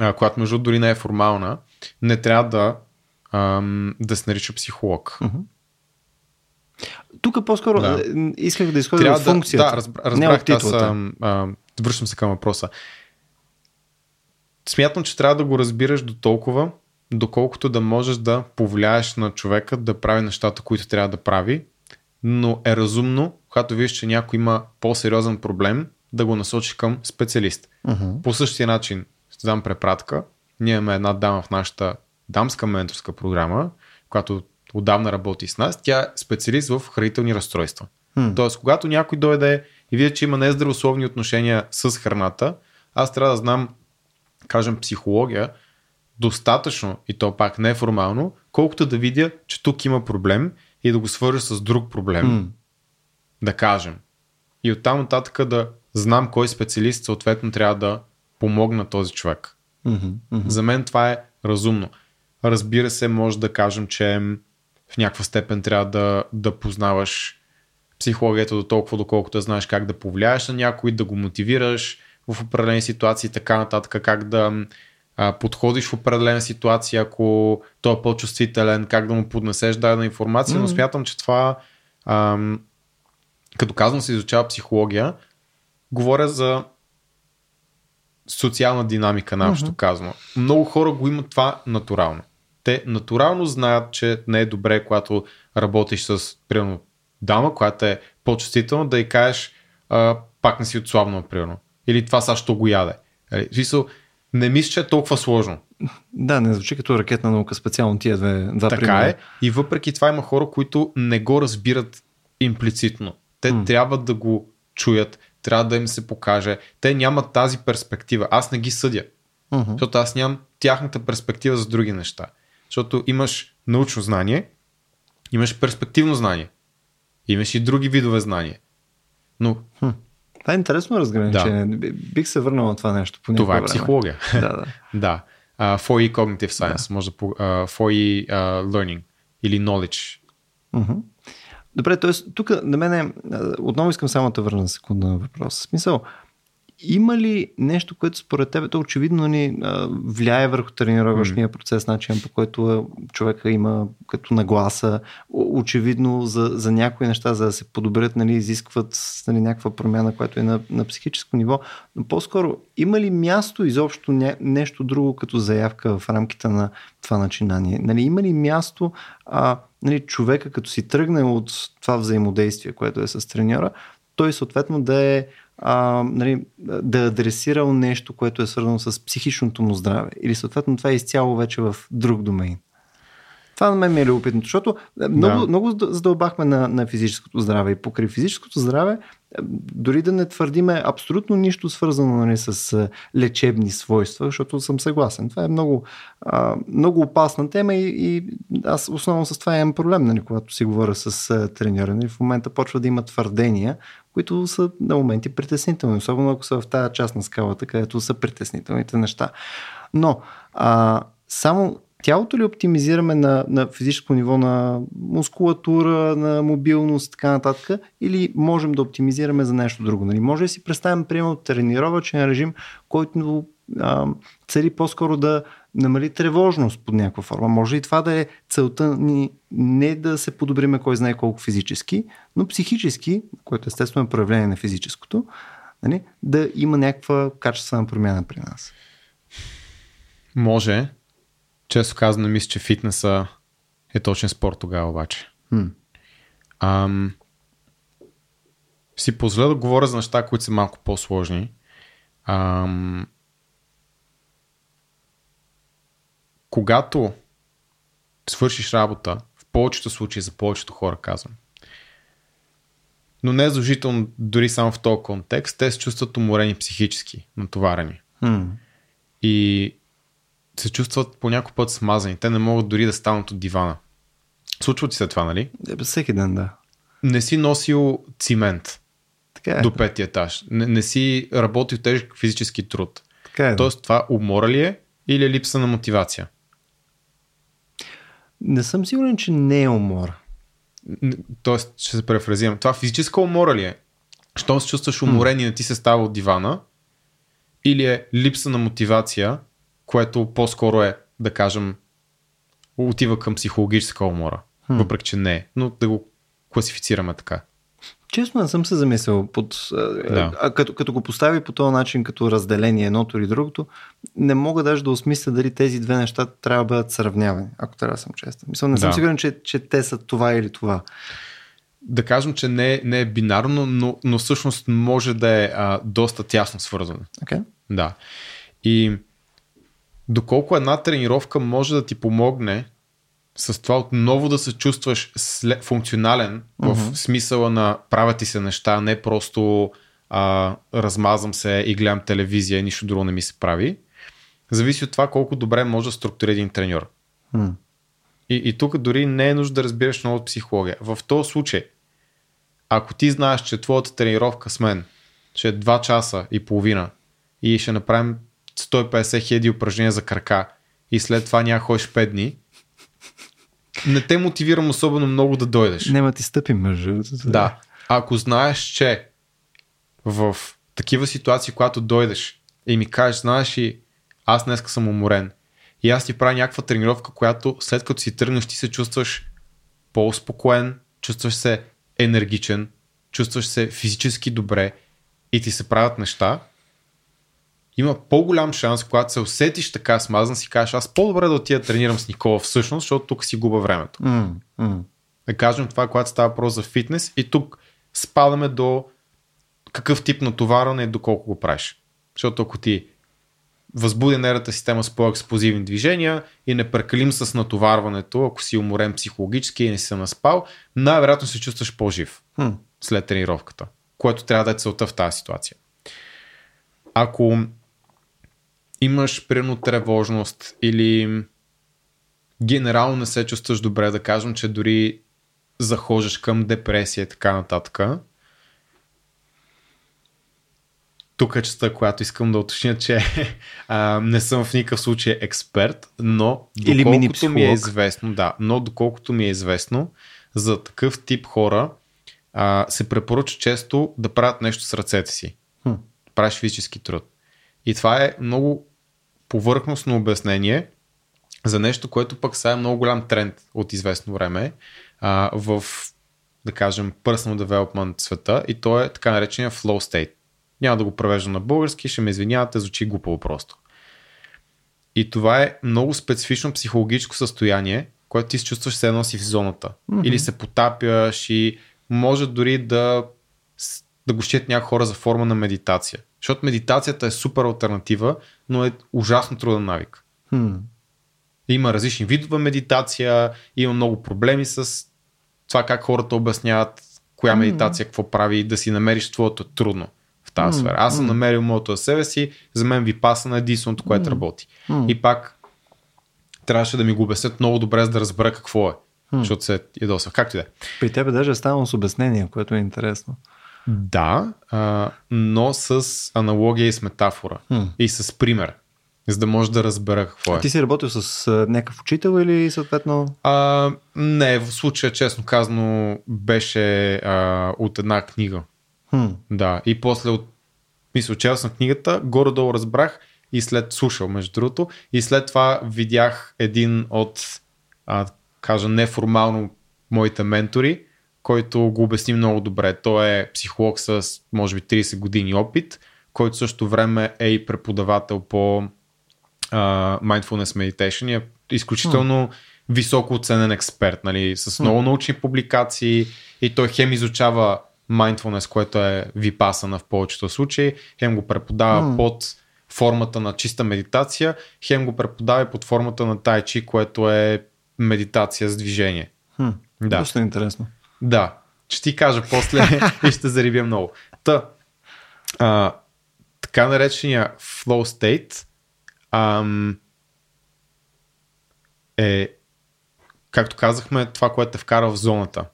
а, която между дори не е формална, не трябва да ам, да се нарича психолог. Тук по-скоро да. исках да изходя от функцията. Да, разб, разбрах, не аз а, връщам се към въпроса. Смятам, че трябва да го разбираш до толкова, доколкото да можеш да повлияеш на човека да прави нещата, които трябва да прави, но е разумно, когато виждаш, че някой има по-сериозен проблем, да го насочи към специалист. Uh-huh. По същия начин, ще дам препратка, ние имаме една дама в нашата дамска менторска програма, която отдавна работи с нас, тя е специалист в хранителни разстройства. Hmm. Тоест, когато някой дойде и види, че има нездравословни отношения с храната, аз трябва да знам, кажем, психология, достатъчно, и то пак неформално, колкото да видя, че тук има проблем и да го свържа с друг проблем. Hmm. Да кажем. И оттам нататък да знам кой специалист съответно трябва да помогна този човек. Mm-hmm, mm-hmm. За мен това е разумно. Разбира се, може да кажем, че в някаква степен трябва да, да познаваш психологията до толкова, доколкото да знаеш как да повлияеш на някой, да го мотивираш в определени ситуации, така нататък, как да а, подходиш в определена ситуация, ако той е по-чувствителен, как да му поднесеш дадена информация, mm-hmm. но смятам, че това, ам, като казвам се изучава психология, говоря за социална динамика, наобщо mm-hmm. казано. Много хора го имат това натурално те натурално знаят, че не е добре, когато работиш с, примерно, дама, която е по-чувствителна, да й кажеш а, пак не си отслабна, примерно. Или това сега що го яде. Нали, смисъл, не мисля, че е толкова сложно. Да, не звучи като ракетна наука, специално тия две, два Така примера. е. И въпреки това има хора, които не го разбират имплицитно. Те м трябва да го чуят, трябва да им се покаже. Те нямат тази перспектива. Аз не ги съдя. Mm-hmm. Защото аз нямам тяхната перспектива за други неща. Защото имаш научно знание, имаш перспективно знание, имаш и други видове знание. Но хм. Това е интересно разграничение. Да. Бих се върнал на това нещо. По това е време. психология. да, да. да. Uh, for e cognitive science, да. може да uh, for e uh, learning или knowledge. Uh-huh. Добре, т.е. тук на мен отново искам само да върна секунда на въпрос. Смисъл, има ли нещо, което според теб то очевидно ни а, влияе върху тренировъчния процес, начин по който човека има като нагласа, очевидно за, за някои неща, за да се подобрят, нали, изискват нали, някаква промяна, която е на, на психическо ниво, но по-скоро има ли място изобщо не, нещо друго като заявка в рамките на това начинание? Нали, има ли място а, нали, човека като си тръгне от това взаимодействие, което е с треньора, той съответно да е а, нали, да е адресирал нещо, което е свързано с психичното му здраве. Или съответно това е изцяло вече в друг домейн. Това на мен ми е любопитно, защото много, да. много задълбахме на, на физическото здраве и покрай физическото здраве, дори да не твърдиме абсолютно нищо свързано нали, с лечебни свойства, защото съм съгласен. Това е много, а, много опасна тема и, и аз основно с това имам проблем, нали, когато си говоря с треньора. Нали, в момента почва да има твърдения, които са на моменти притеснителни, особено ако са в тази част на скалата, където са притеснителните неща. Но а, само тялото ли оптимизираме на, на физическо ниво на мускулатура, на мобилност така нататък, или можем да оптимизираме за нещо друго? Нали? Може да си представим, примерно, тренировачен режим, който а, цели по-скоро да намали тревожност под някаква форма. Може и това да е целта ни не да се подобриме кой знае колко физически, но психически, което естествено е проявление на физическото, нали, да има някаква качествена промяна при нас. Може. Често казано, мисля, че фитнеса е точен спорт тогава обаче. Хм. Ам, си позволя да говоря за неща, които са малко по-сложни. Ам, когато свършиш работа, в повечето случаи, за повечето хора казвам, но не е задължително дори само в този контекст, те се чувстват уморени психически, натоварени. Hmm. И се чувстват по някой път смазани. Те не могат дори да станат от дивана. Случва ти се това, нали? Е, всеки ден, да. Не си носил цимент така е. до петия етаж. Не, не си работил тежък физически труд. Така е, Тоест това умора ли е или е липса на мотивация? Не съм сигурен, че не е умора. Тоест, ще се префразирам. Това физическа умора ли е? Щом се чувстваш уморен и не ти се става от дивана? Или е липса на мотивация, което по-скоро е, да кажем, отива към психологическа умора. Хм. Въпреки, че не е. Но да го класифицираме така. Честно не съм се замислил под, да. а, като, като го постави по този начин, като разделение едното или другото, не мога даже да осмисля дали тези две неща трябва да бъдат сравнявани, ако трябва да съм честен. Мисля, не съм да. сигурен, че, че те са това или това. Да кажем, че не, не е бинарно, но, но всъщност може да е а, доста тясно свързано. Okay. Да. И доколко една тренировка може да ти помогне с това отново да се чувстваш след, функционален uh-huh. в смисъла на правят ти се неща, не просто а, размазвам се и гледам телевизия и нищо друго не ми се прави, зависи от това колко добре може да структури един треньор. Uh-huh. И, и тук дори не е нужда да разбираш много от психология. В този случай, ако ти знаеш, че твоята тренировка с мен ще е 2 часа и половина и ще направим 150 хиляди упражнения за крака и след това няма ходиш 5 дни, не те мотивирам особено много да дойдеш. Нема ти стъпи мъжа. Да. Ако знаеш, че в такива ситуации, когато дойдеш и ми кажеш, знаеш и аз днес съм уморен и аз ти правя някаква тренировка, която след като си тръгнеш ти се чувстваш по-успокоен, чувстваш се енергичен, чувстваш се физически добре и ти се правят неща, има по-голям шанс, когато се усетиш така смазан, си кажеш, аз по-добре да отида тренирам с Никола всъщност, защото тук си губа времето. Mm, mm. Да кажем това, когато става въпрос за фитнес и тук спадаме до какъв тип натоварване и доколко го правиш. Защото ако ти възбуди нервната система с по-експлозивни движения и не прекалим с натоварването, ако си уморен психологически и не си се наспал, най-вероятно се чувстваш по-жив mm. след тренировката, което трябва да е целта в тази ситуация. Ако имаш примерно тревожност или генерално не се чувстваш добре, да кажем, че дори захождаш към депресия и така нататък, тук е частта, която искам да уточня, че а, не съм в никакъв случай експерт, но доколкото ми е известно, да, но доколкото ми е известно, за такъв тип хора а, се препоръча често да правят нещо с ръцете си. Хм. Правиш физически труд. И това е много повърхностно обяснение за нещо, което пък сега е много голям тренд от известно време а, в, да кажем, personal development света и то е така наречения flow state. Няма да го превеждам на български, ще ме извинявате, звучи глупаво просто. И това е много специфично психологическо състояние, което ти се чувстваш все едно си в зоната. Mm-hmm. Или се потапяш и може дори да, да го считат някои хора за форма на медитация. Защото медитацията е супер альтернатива, но е ужасно труден навик. Хм. Има различни видове медитация, има много проблеми с това как хората обясняват коя медитация какво прави и да си намериш твоето е трудно в тази сфера. Аз съм намерил моето за себе си, за мен випасана е единственото, което работи. И пак трябваше да ми го обяснят много добре, за да разбера какво е. Защото се ядосах. Както и да е. При тебе даже е станало с обяснение, което е интересно. Да, а, но с аналогия и с метафора. Хм. И с пример. За да може да разбера какво е. А ти си работил с а, някакъв учител или съответно? А, не, в случая, честно казано, беше а, от една книга. Хм. Да, и после от... Мисля, чел съм книгата, горе-долу разбрах и след слушал, между другото, и след това видях един от, а, кажа неформално, моите ментори, който го обясни много добре. Той е психолог с, може би, 30 години опит, който също време е и преподавател по а, Mindfulness Meditation е изключително високо оценен експерт, нали, с много научни публикации и той хем изучава mindfulness, което е випасана в повечето случаи, хем го преподава под формата на чиста медитация, хем го преподава и под формата на тайчи, което е медитация с движение. Хм. Да. Доста интересно. Да, ще ти кажа после и ще зарибя много. Та, а, така наречения flow state ам, е, както казахме, това, което те вкара в зоната.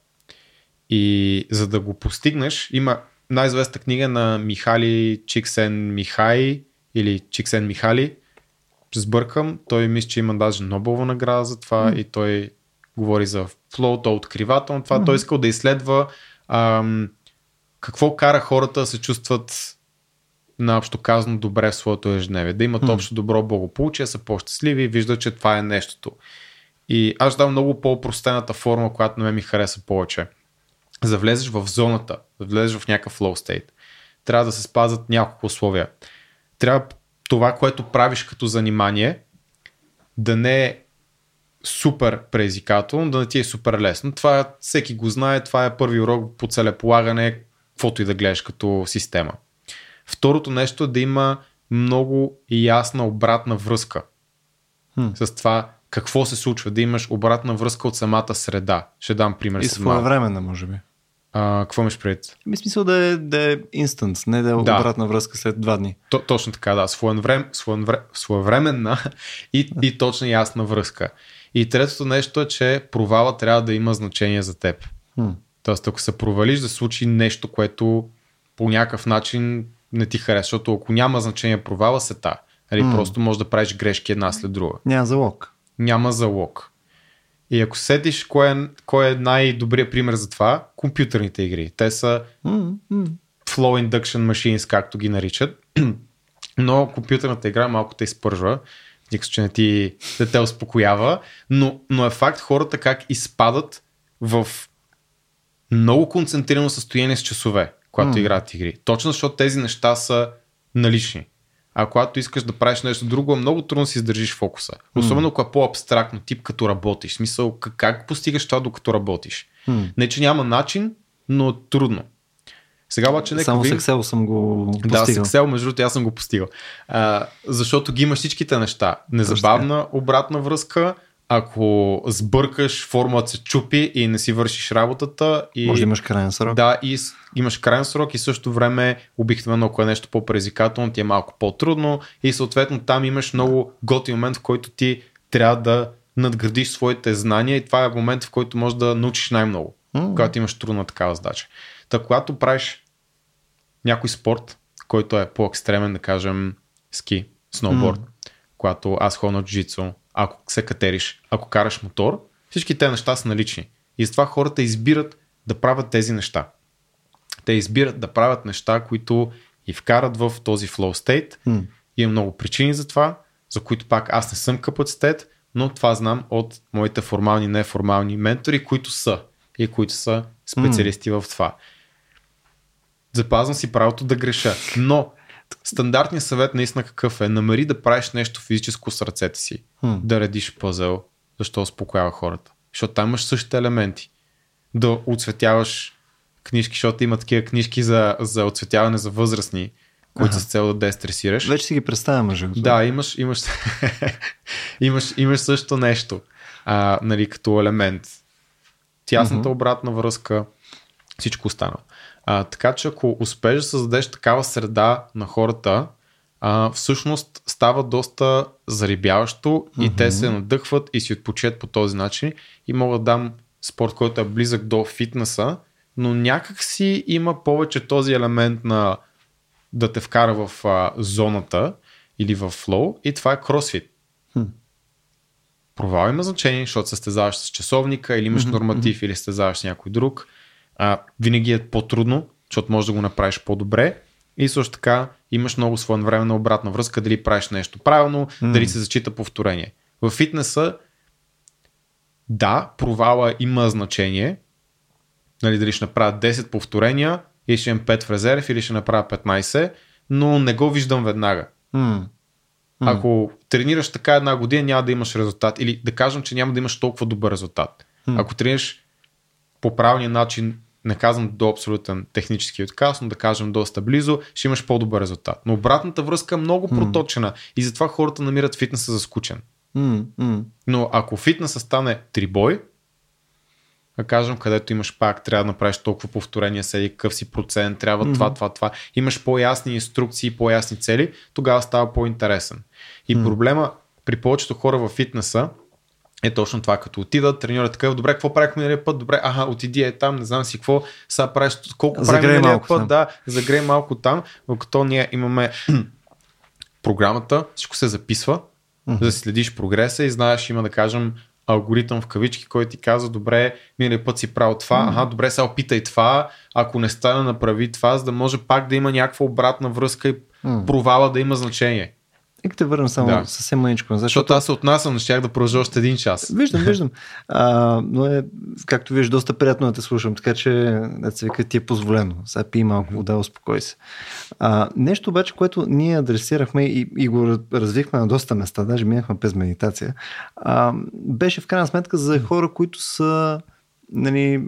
И за да го постигнеш, има най-известна книга на Михали Чиксен Михай или Чиксен Михали. Сбъркам, той мисля, че има даже Нобелова награда за това mm. и той говори за флоу, то откривателно това. Mm. Той искал да изследва ам, какво кара хората да се чувстват наобщо казано добре в своето ежедневие. Да имат mm. общо добро благополучие, са по-щастливи и виждат, че това е нещото. И аз дам много по-простената форма, която на мен ми хареса повече. За да влезеш в зоната, да влезеш в някакъв flow state, трябва да се спазват няколко условия. Трябва това, което правиш като занимание, да не е супер предизвикателно, да не ти е супер лесно. Това всеки го знае, това е първи урок по целеполагане, каквото и да гледаш като система. Второто нещо е да има много ясна обратна връзка Хм. с това какво се случва, да имаш обратна връзка от самата среда. Ще дам пример. И своевременна, може би. А, какво имаш предвид? Ми смисъл да е, да е инстанс, не да е Да. обратна връзка след два дни. То, точно така, да. Своеврем, своеврем, своевременна и, и точно ясна връзка. И третото нещо е, че провала трябва да има значение за теб. Хм. Тоест, ако се провалиш, да случи нещо, което по някакъв начин не ти харесва. Защото ако няма значение провала, се та. Нали, М. Просто можеш да правиш грешки една след друга. Няма залог. Няма залог. И ако сетиш кой е, кой е най-добрият пример за това, компютърните игри. Те са М, м. flow induction machines, както ги наричат. Но компютърната игра малко те изпържва. Никак, че не ти да те успокоява. Но, но е факт хората как изпадат в много концентрирано състояние с часове, когато М. играят игри. Точно защото тези неща са налични. А когато искаш да правиш нещо друго, е много трудно да си издържиш фокуса. Особено ако е по-абстрактно, тип като работиш. В Смисъл, как, как постигаш това докато работиш? Хм. Не, че няма начин, но е трудно. Сега обаче нека Само с видим... Excel съм го Да, с постигал. Excel, между другото, аз съм го постигал. А, защото ги има всичките неща. Незабавна обратна връзка, ако сбъркаш, формулата се чупи и не си вършиш работата. И... Може да имаш крайен срок. Да, и с- имаш крайен срок и също време обикновено, ако е нещо по-предизвикателно, ти е малко по-трудно и съответно там имаш много готин момент, в който ти трябва да надградиш своите знания и това е момент, в който можеш да научиш най-много, М. когато имаш трудна такава задача. Та когато правиш някой спорт, който е по-екстремен, да кажем, ски, сноуборд, mm. когато аз ходя на джицу, ако се катериш, ако караш мотор, всички тези неща са налични. И затова хората избират да правят тези неща. Те избират да правят неща, които и вкарат в този flow state. Mm. Има много причини за това, за които пак аз не съм капацитет, но това знам от моите формални и неформални ментори, които са и които са специалисти mm. в това. Запазвам си правото да греша, но стандартният съвет наистина какъв е? Намери да правиш нещо физическо с ръцете си, mm. да редиш пъзел, защо успокоява хората. Защото там имаш същите елементи. Да оцветяваш книжки, защото има такива книжки за, за оцветяване за възрастни, които ага. с цел да дестресираш. Вече си ги представя, мъже. Да, имаш, имаш, имаш, имаш също нещо, а, нали, като елемент. Тясната uh-huh. обратна връзка, всичко останало. А, така че ако успееш да създадеш такава среда на хората, а, всъщност става доста зарибяващо uh-huh. и те се надъхват и си отпочет по този начин и мога да дам спорт, който е близък до фитнеса, но някак си има повече този елемент на да те вкара в а, зоната или в флоу и това е кросфит. Хм. Провал има значение, защото състезаваш с часовника или имаш норматив или състезаваш с някой друг. А, винаги е по-трудно, защото можеш да го направиш по-добре. И също така имаш много своевременна обратна връзка, дали правиш нещо правилно, mm. дали се зачита повторение. В фитнеса, да, провала има значение. Нали, дали ще направя 10 повторения или ще имам 5 в резерв или ще направя 15, но не го виждам веднага. Mm. Ако тренираш така една година, няма да имаш резултат. Или да кажем, че няма да имаш толкова добър резултат. Mm. Ако тренираш по правилния начин, не казвам до абсолютен технически отказ, но да кажем доста близо, ще имаш по-добър резултат. Но обратната връзка е много mm. проточена и затова хората намират фитнеса за скучен. Mm. Mm. Но ако фитнеса стане трибой, да кажем, където имаш пак, трябва да направиш толкова повторения, седи какъв си процент, трябва mm-hmm. това, това, това. Имаш по-ясни инструкции, по-ясни цели, тогава става по-интересен. И mm-hmm. проблема при повечето хора в фитнеса е точно това, като отидат, тренират такъв, добре, какво правих миналия път, добре, ага, отиди е там, не знам си какво, сега правиш, колко правим миналия път, там. да, загрей малко там, докато ние имаме програмата, всичко се записва, mm-hmm. за да следиш прогреса и знаеш, има да кажем алгоритъм в кавички, който ти казва, добре, миналия път си правил това, mm-hmm. ага, добре, сега опитай това, ако не стане, направи това, за да може пак да има някаква обратна връзка и mm-hmm. провала да има значение. Нека те върна само да. съвсем мъничко. Защото... защото аз се отнасям, щях да продължа още един час. Виждам, виждам. А, но е, както виждаш, доста приятно да те слушам, така че да се вика ти е позволено. Сега пи малко вода, успокой се. А, нещо обаче, което ние адресирахме и, и го развихме на доста места, даже минахме без медитация, а, беше в крайна сметка за хора, които са нали,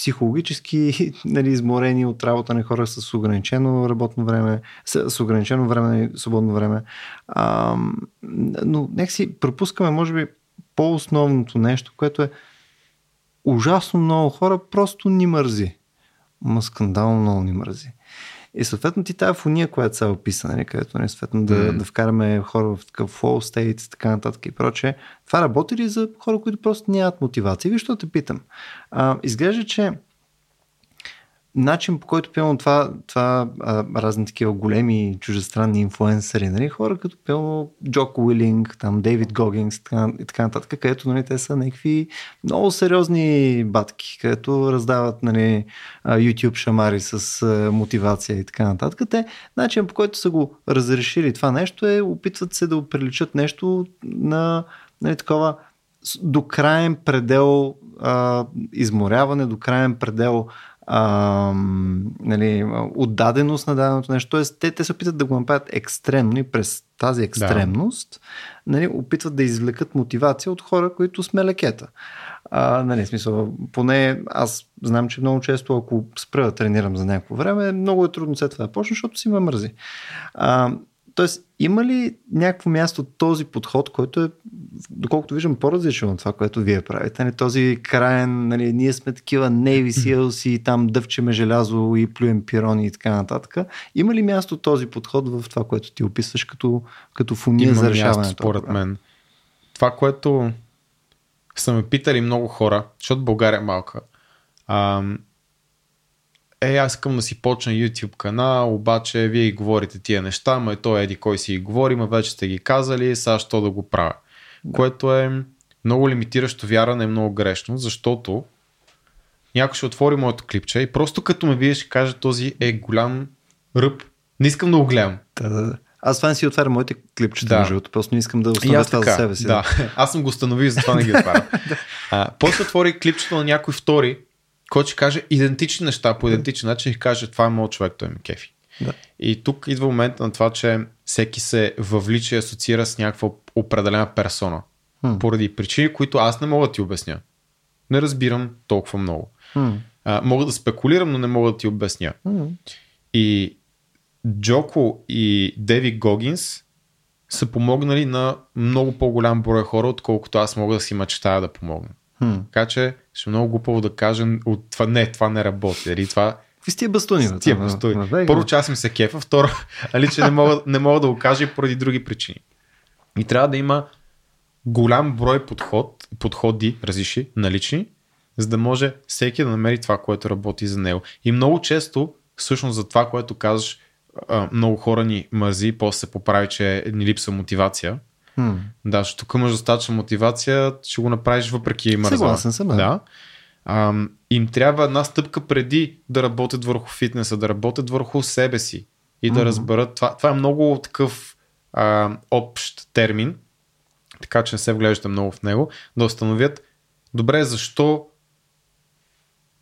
психологически нали, изморени от работа на хора с ограничено работно време, с, с ограничено време и свободно време. А, но нека си пропускаме, може би, по-основното нещо, което е ужасно много хора просто ни мързи. Ма скандално много ни мързи. И съответно ти тази фония, която са описана, нали, където не нали, съответно да, mm. да вкараме хора в такъв flow state, така нататък и прочее, това работи ли за хора, които просто нямат мотивация? Виж, те питам. А, изглежда, че начин по който пълно това, това а, разни такива големи чужестранни инфлуенсъри, нали, хора като пълно Джок Уилинг, там Дейвид Гогинс и така, и така нататък, където нали, те са някакви много сериозни батки, където раздават нали, YouTube шамари с а, мотивация и така нататък. Те, начин по който са го разрешили това нещо е, опитват се да приличат нещо на нали, такова до крайен предел а, изморяване, до крайен предел а, нали, отдаденост на даденото нещо. Тоест, те, те се опитат да го направят екстремно и през тази екстремност да. нали, опитват да извлекат мотивация от хора, които сме лекета. А, нали, смисъл, поне аз знам, че много често, ако спра да тренирам за някакво време, много е трудно след това да почна, защото си ме мързи. А, Тоест, има ли някакво място този подход, който е, доколкото виждам, по-различен от това, което вие правите? Не, този крайен, нали, ние сме такива Navy Seals и там дъвчеме желязо и плюем пирони и така нататък. Има ли място този подход в това, което ти описваш като, като фуния за решаване? според мен. Това, което са ме питали много хора, защото България е малка, ам, е, аз искам да си почна YouTube канал, обаче вие ги говорите тия неща, ма и той еди кой си ги говори, ма вече сте ги казали, сега що да го правя. Да. Което е много лимитиращо вяране, е много грешно, защото някой ще отвори моето клипче и просто като ме вие ще каже този е голям ръб, не искам да го гледам. Да, да, да. Аз това не си отварям моите клипчета, да. между просто не искам да оставя това за себе си. Да. да. Аз съм го установил, затова не ги отварям. да. после отвори клипчето на някой втори, който ще каже идентични неща по идентичен начин и каже това е моят човек, той ме кефи. Да. И тук идва момент на това, че всеки се въвлича и асоциира с някаква определена персона. Хм. Поради причини, които аз не мога да ти обясня. Не разбирам толкова много. Хм. А, мога да спекулирам, но не мога да ти обясня. Хм. И Джоко и Деви Гогинс са помогнали на много по-голям брой хора, отколкото аз мога да си мечтая да помогна. Хм. Така че ще е много глупаво да кажем, от това, не, това не работи. Дали, това Какви тия бастуни? С тия бастуни. Първо, че аз ми се кефа, второ, али, че не мога, не мога да го кажа и поради други причини. И трябва да има голям брой подход, подходи, различни, налични, за да може всеки да намери това, което работи за него. И много често, всъщност за това, което казваш, много хора ни мързи после се поправи, че ни липса мотивация. Hmm. Да, защото тук имаш достатъчно мотивация, ще го направиш въпреки мърза. Съгласен съм, да. А, им трябва една стъпка преди да работят върху фитнеса, да работят върху себе си и да mm-hmm. разберат. Това, това е много такъв а, общ термин, така че не се вглеждате много в него, да установят добре защо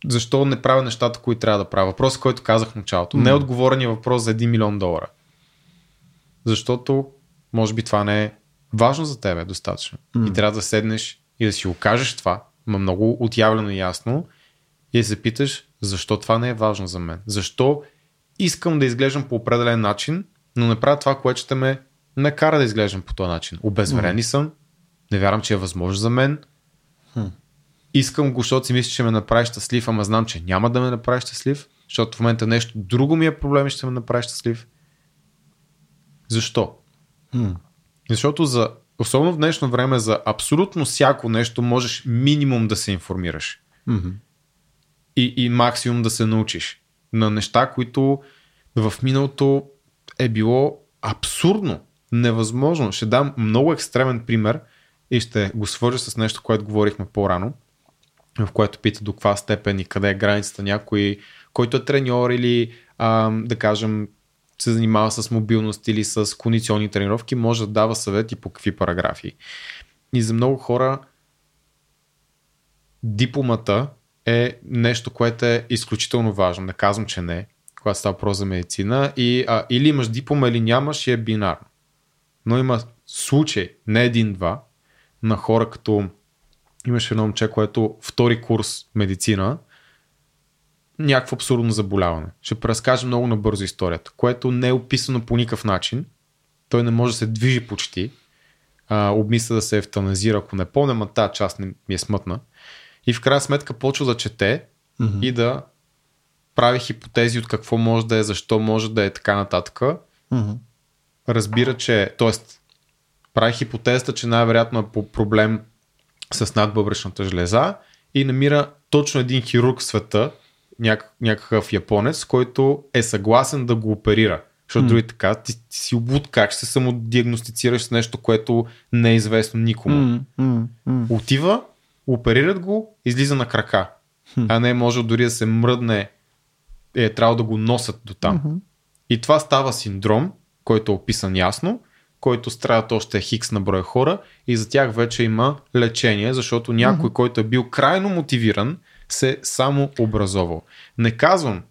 защо не правя нещата, които трябва да правя. Въпрос, който казах в началото. Mm. Не е отговорен въпрос за 1 милион долара. Защото може би това не е важно за тебе достатъчно. Mm. И трябва да седнеш и да си окажеш това, ма много отявлено и ясно, и да се питаш защо това не е важно за мен. Защо искам да изглеждам по определен начин, но не правя това, което ще ме накара да изглеждам по този начин. Обезверен mm. съм, не вярвам, че е възможно за мен. Mm. Искам го, защото си мисля, че ме направи щастлив, ама знам, че няма да ме направи щастлив, защото в момента нещо друго ми е проблем и ще ме направи щастлив. Защо? Mm. Защото за особено в днешно време за абсолютно всяко нещо можеш минимум да се информираш. Mm-hmm. И, и максимум да се научиш на неща, които в миналото е било абсурдно, невъзможно. Ще дам много екстремен пример и ще го свържа с нещо, което говорихме по-рано, в което пита до каква степен и къде е границата някой, който е треньор или а, да кажем се занимава с мобилност или с кондиционни тренировки, може да дава съвети по какви параграфи. И за много хора дипломата е нещо, което е изключително важно. Не казвам, че не, когато става про за медицина. И, а, или имаш диплома, или нямаш и е бинарно. Но има случай, не един-два, на хора като имаше едно момче, което втори курс медицина, някакво абсурдно заболяване. Ще преразкажа много набързо историята, което не е описано по никакъв начин. Той не може да се движи почти. А, обмисля да се ефтаназира, ако не помня, а тази част не ми е смътна. И в крайна сметка почва да чете mm-hmm. и да прави хипотези от какво може да е, защо може да е така нататък. Mm-hmm. Разбира, че, т.е. прави хипотезата, че най-вероятно е по проблем с надбъбречната жлеза и намира точно един хирург в света, няк- някакъв японец, който е съгласен да го оперира. Защото mm. други така, ти, ти си обуд как ще се самодиагностицираш с нещо, което не е известно никому. Mm, mm, mm. Отива, оперират го, излиза на крака. Mm. А не е може дори да се мръдне, е трябва да го носят до там. Mm-hmm. И това става синдром, който е описан ясно, който страдат още хикс на брой хора и за тях вече има лечение, защото някой, mm-hmm. който е бил крайно мотивиран, се само образовал. Не казвам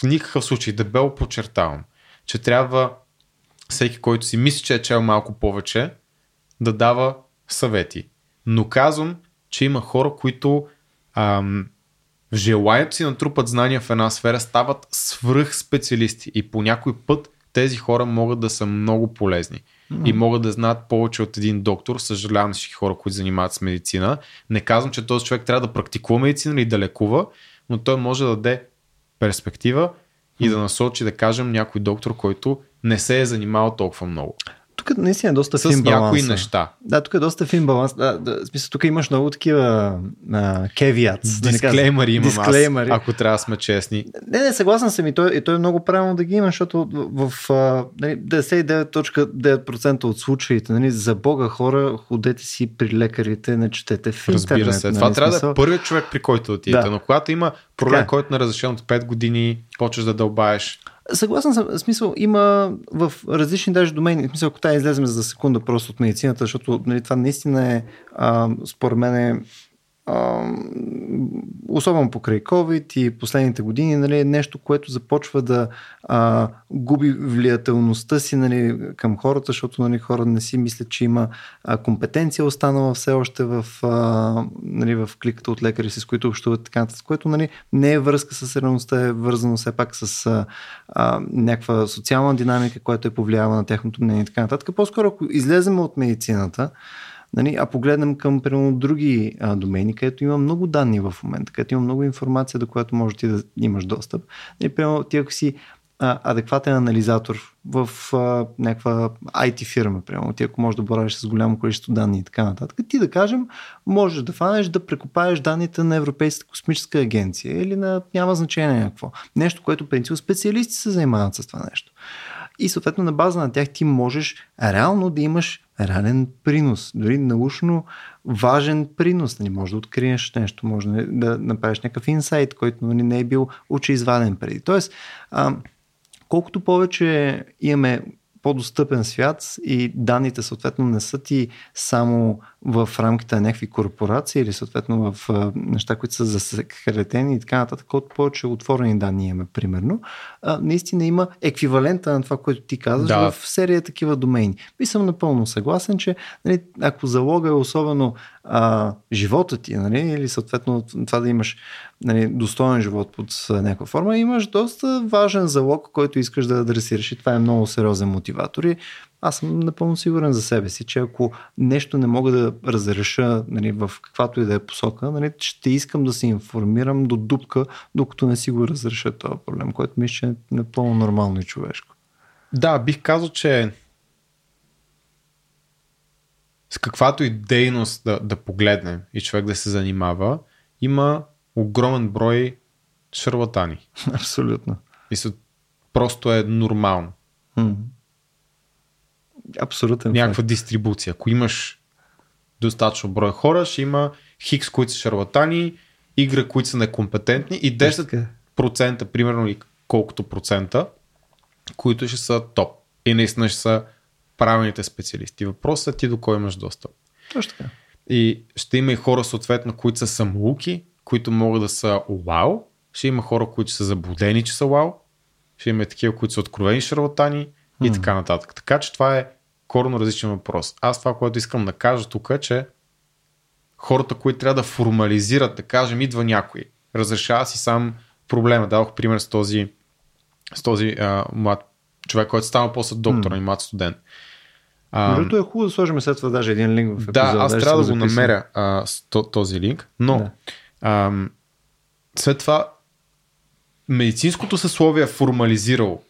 в никакъв случай, дебело подчертавам, че трябва всеки, който си мисли, че е чел малко повече, да дава съвети. Но казвам, че има хора, които ам, в желанието си натрупат знания в една сфера, стават свръх специалисти и по някой път тези хора могат да са много полезни mm-hmm. и могат да знаят повече от един доктор. Съжалявам всички хора, които занимават с медицина. Не казвам, че този човек трябва да практикува медицина или да лекува, но той може да даде перспектива и да насочи, да кажем, някой доктор, който не се е занимавал толкова много. Тук наистина е доста с фин някои неща. Да, тук е доста фин баланс. Да, да, смисъл, тук имаш много такива кевиат. Дисклеймери имам Дисклеймери. аз, ако трябва да сме честни. Не, не, съгласен съм и той, и той е много правилно да ги има, защото в, в нали, 99.9% от случаите, нали, за Бога хора, ходете си при лекарите, не четете в интернет. Разбира се. Нали, Това трябва смисъл... да е първият човек, при който отидете. Да. Но когато има проблем, така. Който е разрешен от 5 години, почваш да дълбаеш Съгласен съм. Смисъл, има в различни даже домени. Смисъл, ако тази излезем за секунда просто от медицината, защото нали, това наистина е, а, според мен, е особено покрай COVID и последните години, нали, е нещо, което започва да а, губи влиятелността си нали, към хората, защото нали, хора не си мислят, че има а, компетенция останала все още в, а, нали, в кликата от лекари, с които общуват така, с което нали, не е връзка с реалността, е вързано все пак с а, а, някаква социална динамика, която е повлиява на тяхното мнение и така нататък. По-скоро, ако излезем от медицината, Нали, а погледнем към примерно, други а, домени, където има много данни в момента, където има много информация, до която може ти да имаш достъп. Нали, примерно, ти ако си а, адекватен анализатор в а, някаква IT фирма, примерно, ти ако можеш да боравиш с голямо количество данни и така нататък, ти да кажем, можеш да фанеш да прекопаеш данните на Европейската космическа агенция или на няма значение някакво. Нещо, което принципно специалисти се занимават с това нещо. И съответно на база на тях ти можеш реално да имаш реален принос, дори научно важен принос. Нали, може да откриеш нещо, може да направиш някакъв инсайт, който нали, не е бил очеизваден преди. Тоест, а, колкото повече имаме по-достъпен свят и данните съответно не са ти само в рамките на някакви корпорации или съответно в а, неща, които са засекретени и така нататък, колкото повече отворени данни имаме, примерно, а, наистина има еквивалента на това, което ти казваш да. в серия такива домейни. И съм напълно съгласен, че нали, ако залога е особено а, живота ти, нали, или съответно това да имаш нали, достоен живот под някаква форма, имаш доста важен залог, който искаш да адресираш и това е много сериозен мотиватор и аз съм напълно сигурен за себе си, че ако нещо не мога да разреша нали, в каквато и да е посока, нали, ще искам да се информирам до дупка, докато не си го разреша този проблем, което мисля, че е напълно нормално и човешко. Да, бих казал, че с каквато и дейност да, да погледнем и човек да се занимава, има огромен брой шарлатани. Абсолютно. И са, просто е нормално. Mm. Абсолютно. Някаква дистрибуция. Ако имаш достатъчно брой хора, ще има хикс, които са шарлатани, игра, които са некомпетентни и 10% примерно или колкото процента, които ще са топ. И наистина ще са правилните специалисти. Въпросът е ти до кой имаш достъп. Точно така. И ще има и хора, съответно, които са самоуки, които могат да са вау. Ще има хора, които са заблудени, че са вау. Ще има и такива, които са откровени шарлатани и така нататък. Така че това е корно различен въпрос. Аз това, което искам да кажа тук е, че хората, които трябва да формализират, да кажем, идва някой, разрешава си сам проблема. Дадох пример с този, с този а, млад човек, който става после доктор, mm. млад студент. Другото е хубаво да сложим след това даже един линк в епизода. Да, аз трябва да го намеря а, този линк, но да. а, след това медицинското съсловие е формализирало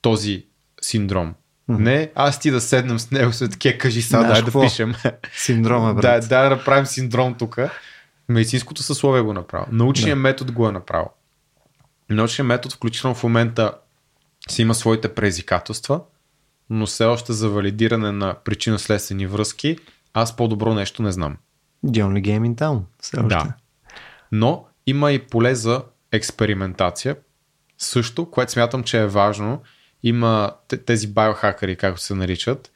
този синдром. Mm-hmm. Не, аз ти да седнем с него след такива, кажи сега, дай да пишем. Синдрома, брат. Да, да направим синдром тук. Медицинското съсловие го е направи. Научният да. метод го е направил. Научният метод, включително в момента, си има своите предизвикателства, но все още за валидиране на причинно-следствени връзки, аз по-добро нещо не знам. The only game in town. Все още. Да. Но има и поле за експериментация, също, което смятам, че е важно има тези биохакери, както се наричат.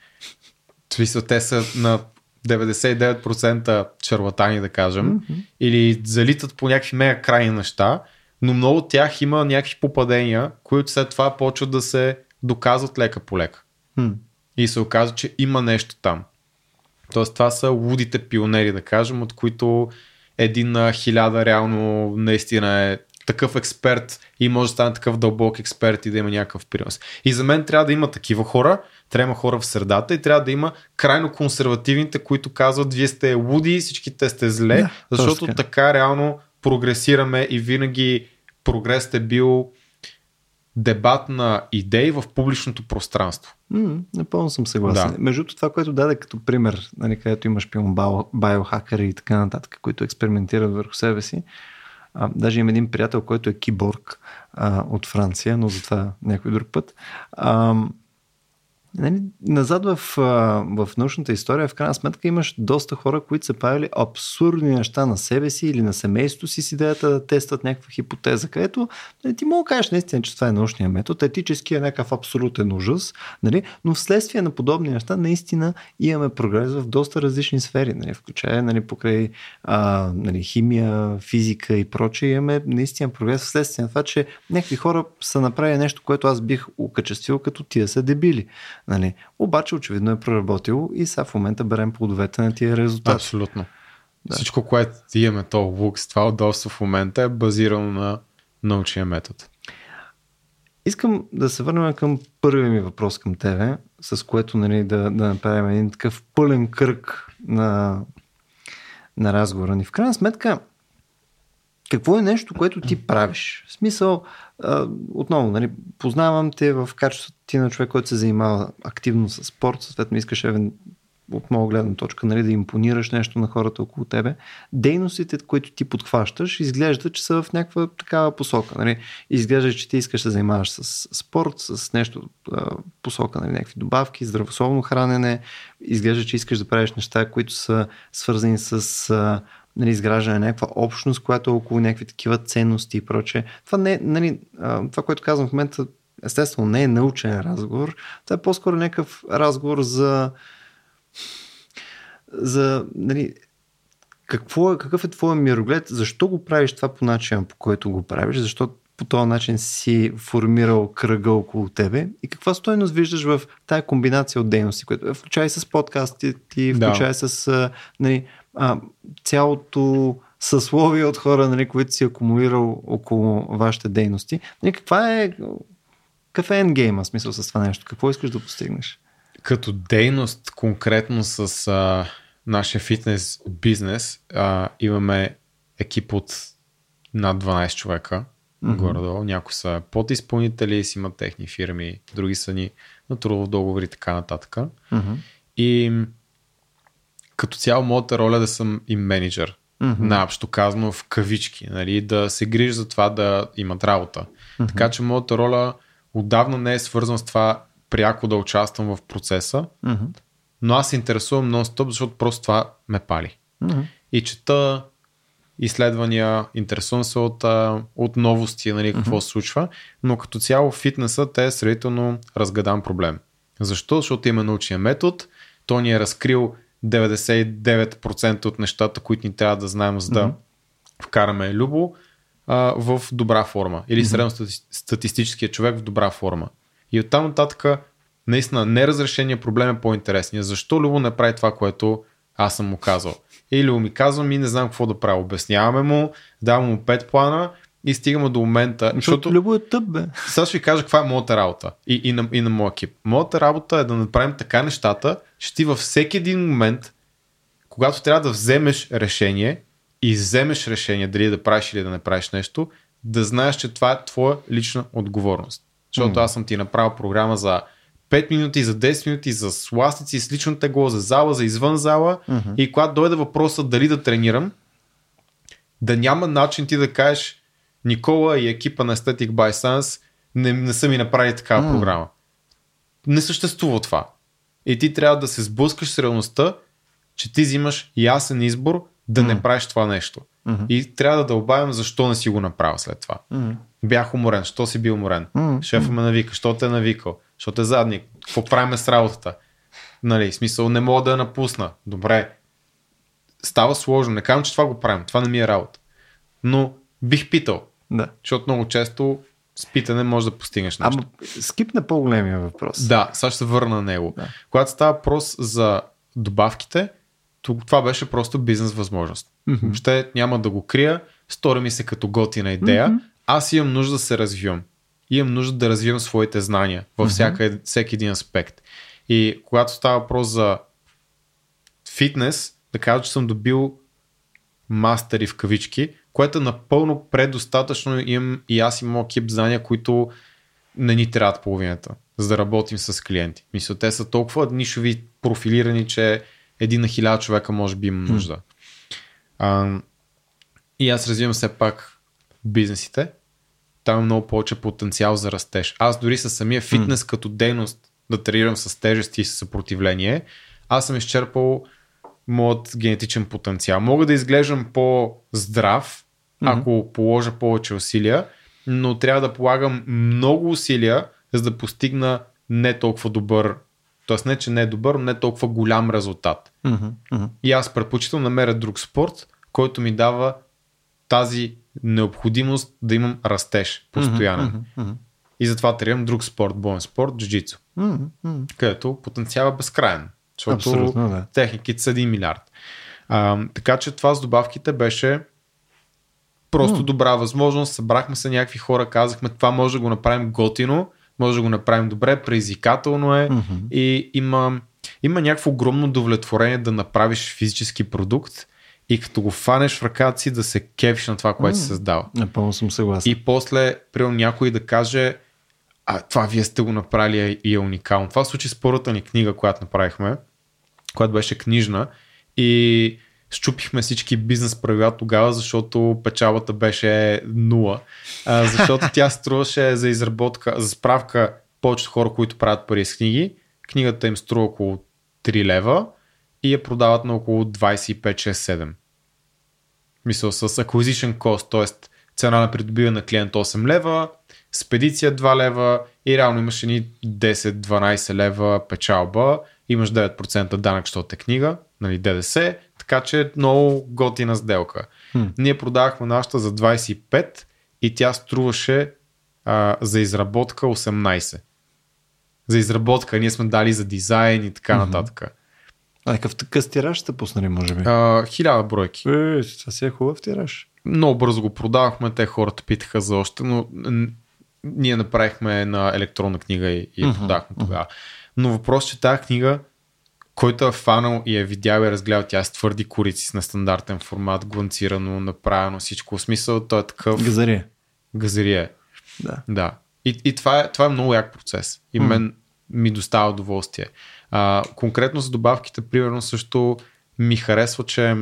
Смисъл, те са на 99% шарлатани, да кажем, mm-hmm. или залитат по някакви мега крайни неща, но много от тях има някакви попадения, които след това почват да се доказват лека по лека. Mm. И се оказва, че има нещо там. Тоест това са лудите пионери, да кажем, от които един на хиляда реално наистина е такъв експерт и може да стане такъв дълбок експерт и да има някакъв принос. И за мен трябва да има такива хора, трябва да има хора в средата и трябва да има крайно консервативните, които казват вие сте луди, всички те сте зле, да, защото точно. така реално прогресираме и винаги прогресът е бил дебат на идеи в публичното пространство. М, напълно съм съгласен. Да. Между това, което даде като пример, нали, където имаш пилно биохакери и така нататък, които експериментират върху себе си. А, даже имам един приятел, който е киборг а, от Франция, но за това някой друг път. А, Нали, назад в, в научната история, в крайна сметка имаш доста хора, които са правили абсурдни неща на себе си или на семейството си с идеята да тестват някаква хипотеза, където нали, ти мога да кажеш наистина, че това е научния метод, етически е някакъв абсолютен ужас, нали, но вследствие на подобни неща наистина имаме прогрес в доста различни сфери, нали, включая нали, покрай а, нали, химия, физика и прочее, имаме наистина прогрес вследствие на това, че някакви хора са направили нещо, което аз бих окачествил като тия са дебили. Нали? Обаче очевидно е проработило и сега в момента берем плодовете на тия резултати. Абсолютно. Да. Всичко, което имаме то лукс, това удобство в момента е базирано на научния метод. Искам да се върнем към първия ми въпрос към тебе, с което нали, да, да направим един такъв пълен кръг на, на разговора ни. В крайна сметка, какво е нещо, което ти правиш? В смисъл, отново, нали, познавам те в качеството ти на човек, който се занимава активно с спорт, съответно искаш евен, от моя гледна точка, нали, да импонираш нещо на хората около тебе. Дейностите, които ти подхващаш, изглежда, че са в някаква такава посока. Нали. Изглежда, че ти искаш да занимаваш с спорт, с нещо посока, нали, някакви добавки, здравословно хранене. Изглежда, че искаш да правиш неща, които са свързани с нали, изграждане на някаква общност, която е около някакви такива ценности и прочее. Това, не, нали, това, което казвам в момента, естествено не е научен разговор, това е по-скоро някакъв разговор за за нали, какво е, какъв е твоя мироглед, защо го правиш това по начина, по който го правиш, защо по този начин си формирал кръга около тебе и каква стойност виждаш в тая комбинация от дейности, което включай с подкасти, ти включай да. с нали, а, цялото съсловие от хора, нали, които си акумулирал около вашите дейности. Нали, каква е какъв е ендгейма, смисъл с това нещо? Какво искаш да постигнеш? Като дейност конкретно с а, нашия фитнес бизнес а, имаме екип от над 12 човека mm-hmm. горе-долу. Някои са подизпълнители, си имат техни фирми, други са ни на трудов договор и така нататък. Mm-hmm. И като цяло моята роля е да съм и менеджер. Mm-hmm. Наобщо казано в кавички, нали, да се грижа за това да имат работа. Mm-hmm. Така че моята роля отдавна не е свързана с това пряко да участвам в процеса, mm-hmm. но аз се интересувам нон-стоп, защото просто това ме пали. Mm-hmm. И чета изследвания, интересувам се от, от новости, нали, какво mm-hmm. се случва, но като цяло фитнеса те е сравнително разгадан проблем. Защо? Защото има научния метод, той ни е разкрил 99% от нещата, които ни трябва да знаем, за да mm-hmm. вкараме Любо а, в добра форма. Или mm-hmm. средностатистическия човек в добра форма. И оттам нататък, наистина, неразрешения проблем е по-интересният. Защо Любо не прави това, което аз съм му казал? Или ми казва ми не знам какво да правя. Обясняваме му, давам му пет плана и стигаме до момента. Защото Любо е тъп, бе. Сега ще ви кажа каква е моята работа и, и, на, и на моя екип. Моята работа е да направим така нещата, че ти във всеки един момент, когато трябва да вземеш решение и вземеш решение дали да правиш или да не правиш нещо, да знаеш, че това е твоя лична отговорност. Защото mm. аз съм ти направил програма за 5 минути, за 10 минути, за сластици, с лично тегло, за зала, за извън зала. Mm-hmm. И когато дойде въпроса дали да тренирам, да няма начин ти да кажеш Никола и екипа на Aesthetic by Science не, не са ми направили такава mm. програма. Не съществува това. И ти трябва да се сблъскаш с реалността, че ти взимаш ясен избор да mm. не правиш това нещо. Mm-hmm. И трябва да дълбавим защо не си го направил след това. Mm. Бях уморен, що си бил уморен? Mm. Шефа ме навика, що те е навикал? Що те е задник? Какво правим с работата? Нали, смисъл не мога да я напусна. Добре. Става сложно. Не казвам, че това го правим. Това не ми е работа. Но бих питал. Да. Защото много често с питане може да постигнеш нещо. Ама скипна по-големия въпрос. Да, сега ще се върна на него. Да. Когато става въпрос за добавките, това беше просто бизнес възможност. Mm-hmm. Въобще няма да го крия. Стори ми се като готина идея. Mm-hmm. Аз имам нужда да се развивам. Имам нужда да развивам своите знания във всяка, mm-hmm. всеки един аспект. И когато става въпрос за фитнес, да кажа, че съм добил мастери в кавички, което е напълно предостатъчно. Имам и аз имам екип знания, които не ни трябват половината, за да работим с клиенти. Мисля, те са толкова нишови профилирани, че един на хиляда човека може би има нужда. А, и аз развивам все пак бизнесите. Там е много повече потенциал за растеж. Аз дори със самия фитнес mm. като дейност да тренирам с тежести и с съпротивление, аз съм изчерпал моят генетичен потенциал. Мога да изглеждам по-здрав, mm-hmm. ако положа повече усилия, но трябва да полагам много усилия, за да постигна не толкова добър, т.е. не, че не е добър, но не толкова голям резултат. Mm-hmm. И аз предпочитам намеря друг спорт, който ми дава тази необходимост да имам растеж постоянен. Mm-hmm. Mm-hmm. И затова трябвам друг спорт, боен спорт, джуджицу, Mm-hmm. където потенциал е безкрайен. Защото Абсолютно, да. техниките са 1 милиард. А, така че това с добавките беше просто М. добра възможност. Събрахме се някакви хора, казахме това може да го направим готино, може да го направим добре, предизвикателно е Мгм. и има, има някакво огромно удовлетворение да направиш физически продукт и като го фанеш в ръката си да се кефиш на това, което си М. създава. Напълно съм съгласен. И после, примерно, някой да каже, а това вие сте го направили и е уникално. Това случи с първата ни книга, която направихме, която беше книжна и щупихме всички бизнес правила тогава, защото печалбата беше нула. А, защото тя струваше за изработка, за справка повечето хора, които правят пари с книги. Книгата им струва около 3 лева и я продават на около 25-6-7. Мисъл с acquisition cost, т.е. цена на придобиване на клиент 8 лева, спедиция 2 лева и реално имаш едни 10-12 лева печалба, имаш 9% данък, защото е книга, нали, ДДС, така че много готина сделка. Хм. Ние продавахме нашата за 25 и тя струваше а, за изработка 18. За изработка, ние сме дали за дизайн и така нататък. А какъв такъв тираж сте пуснали, може би? Хиляда бройки. Е, това си е хубав тираж. Много бързо го продавахме, те хората питаха за още, но ние направихме на електронна книга и, и продахме тогава. Но въпрос, че тази книга, който е фанал и е видял и е разгледал, тя е с твърди курици, с нестандартен формат, гланцирано, направено всичко. В смисъл, той е такъв Газария. газарие. Да. Да. И, и това, е, това е много як процес. И М. мен ми доставя удоволствие. А, конкретно за добавките, примерно, също ми харесва, че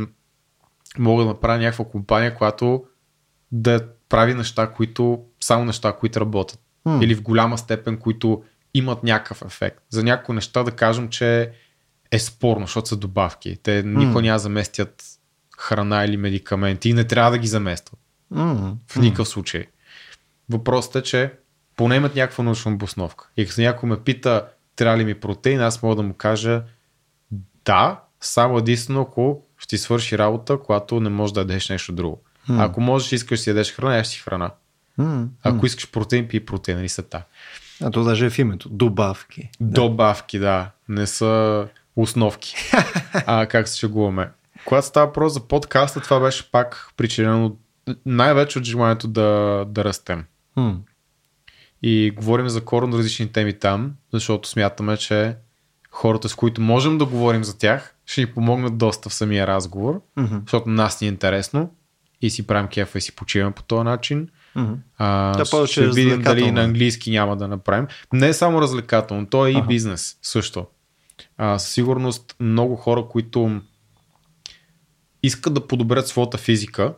мога да направя някаква компания, която да прави неща, които само неща, които работят. М. Или в голяма степен, които имат някакъв ефект. За някои неща да кажем, че е спорно, защото са добавки. Те никога няма да заместят храна или медикаменти и не трябва да ги заместват. М, В никакъв случай. Въпросът е, че поне имат някаква научна обосновка. И като някой ме пита, трябва ли ми протеин, аз мога да му кажа да, само единствено ако ще ти свърши работа, когато не можеш да ядеш нещо друго. М. Ако можеш искаш да си ядеш храна, ядеш си храна. м, Ако искаш протеин, пи протеин, нали са та. А то даже е в името. Добавки. Добавки, да. Не са основки. а, как се шегуваме. Когато става въпрос за подкаста, това беше пак причинено най-вече от желанието да, да растем. М, И говорим за коренно различни теми там, защото смятаме, че хората, с които можем да говорим за тях, ще ни помогнат доста в самия разговор, мгм, защото на нас ни е интересно и си правим кефа и си почиваме по този начин. мгм. А, Да, ще видим дали на английски няма да направим. Не е само развлекателно, то е и бизнес също. А, със сигурност много хора, които искат да подобрят своята физика,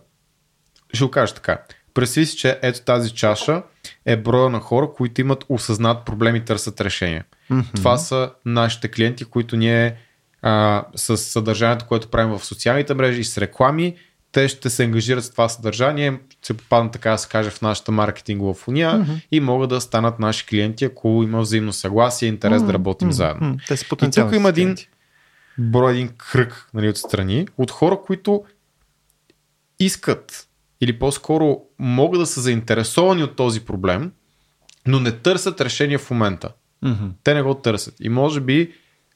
ще го кажа така. Представи си, че ето тази чаша е броя на хора, които имат осъзнат проблем и търсят решение. Мгм. Това са нашите клиенти, които ние а, с съдържанието, което правим в социалните мрежи и с реклами, те ще се ангажират с това съдържание, се попаднат така да се каже в нашата маркетингова фуния Мгм. и могат да станат наши клиенти, ако има взаимно съгласие и интерес да работим М, заедно. Те са И тук има един брой, един кръг нали, отстрани от хора, които искат или по-скоро могат да са заинтересовани от този проблем, но не търсят решение в момента. Мгм. Те не го търсят. И може би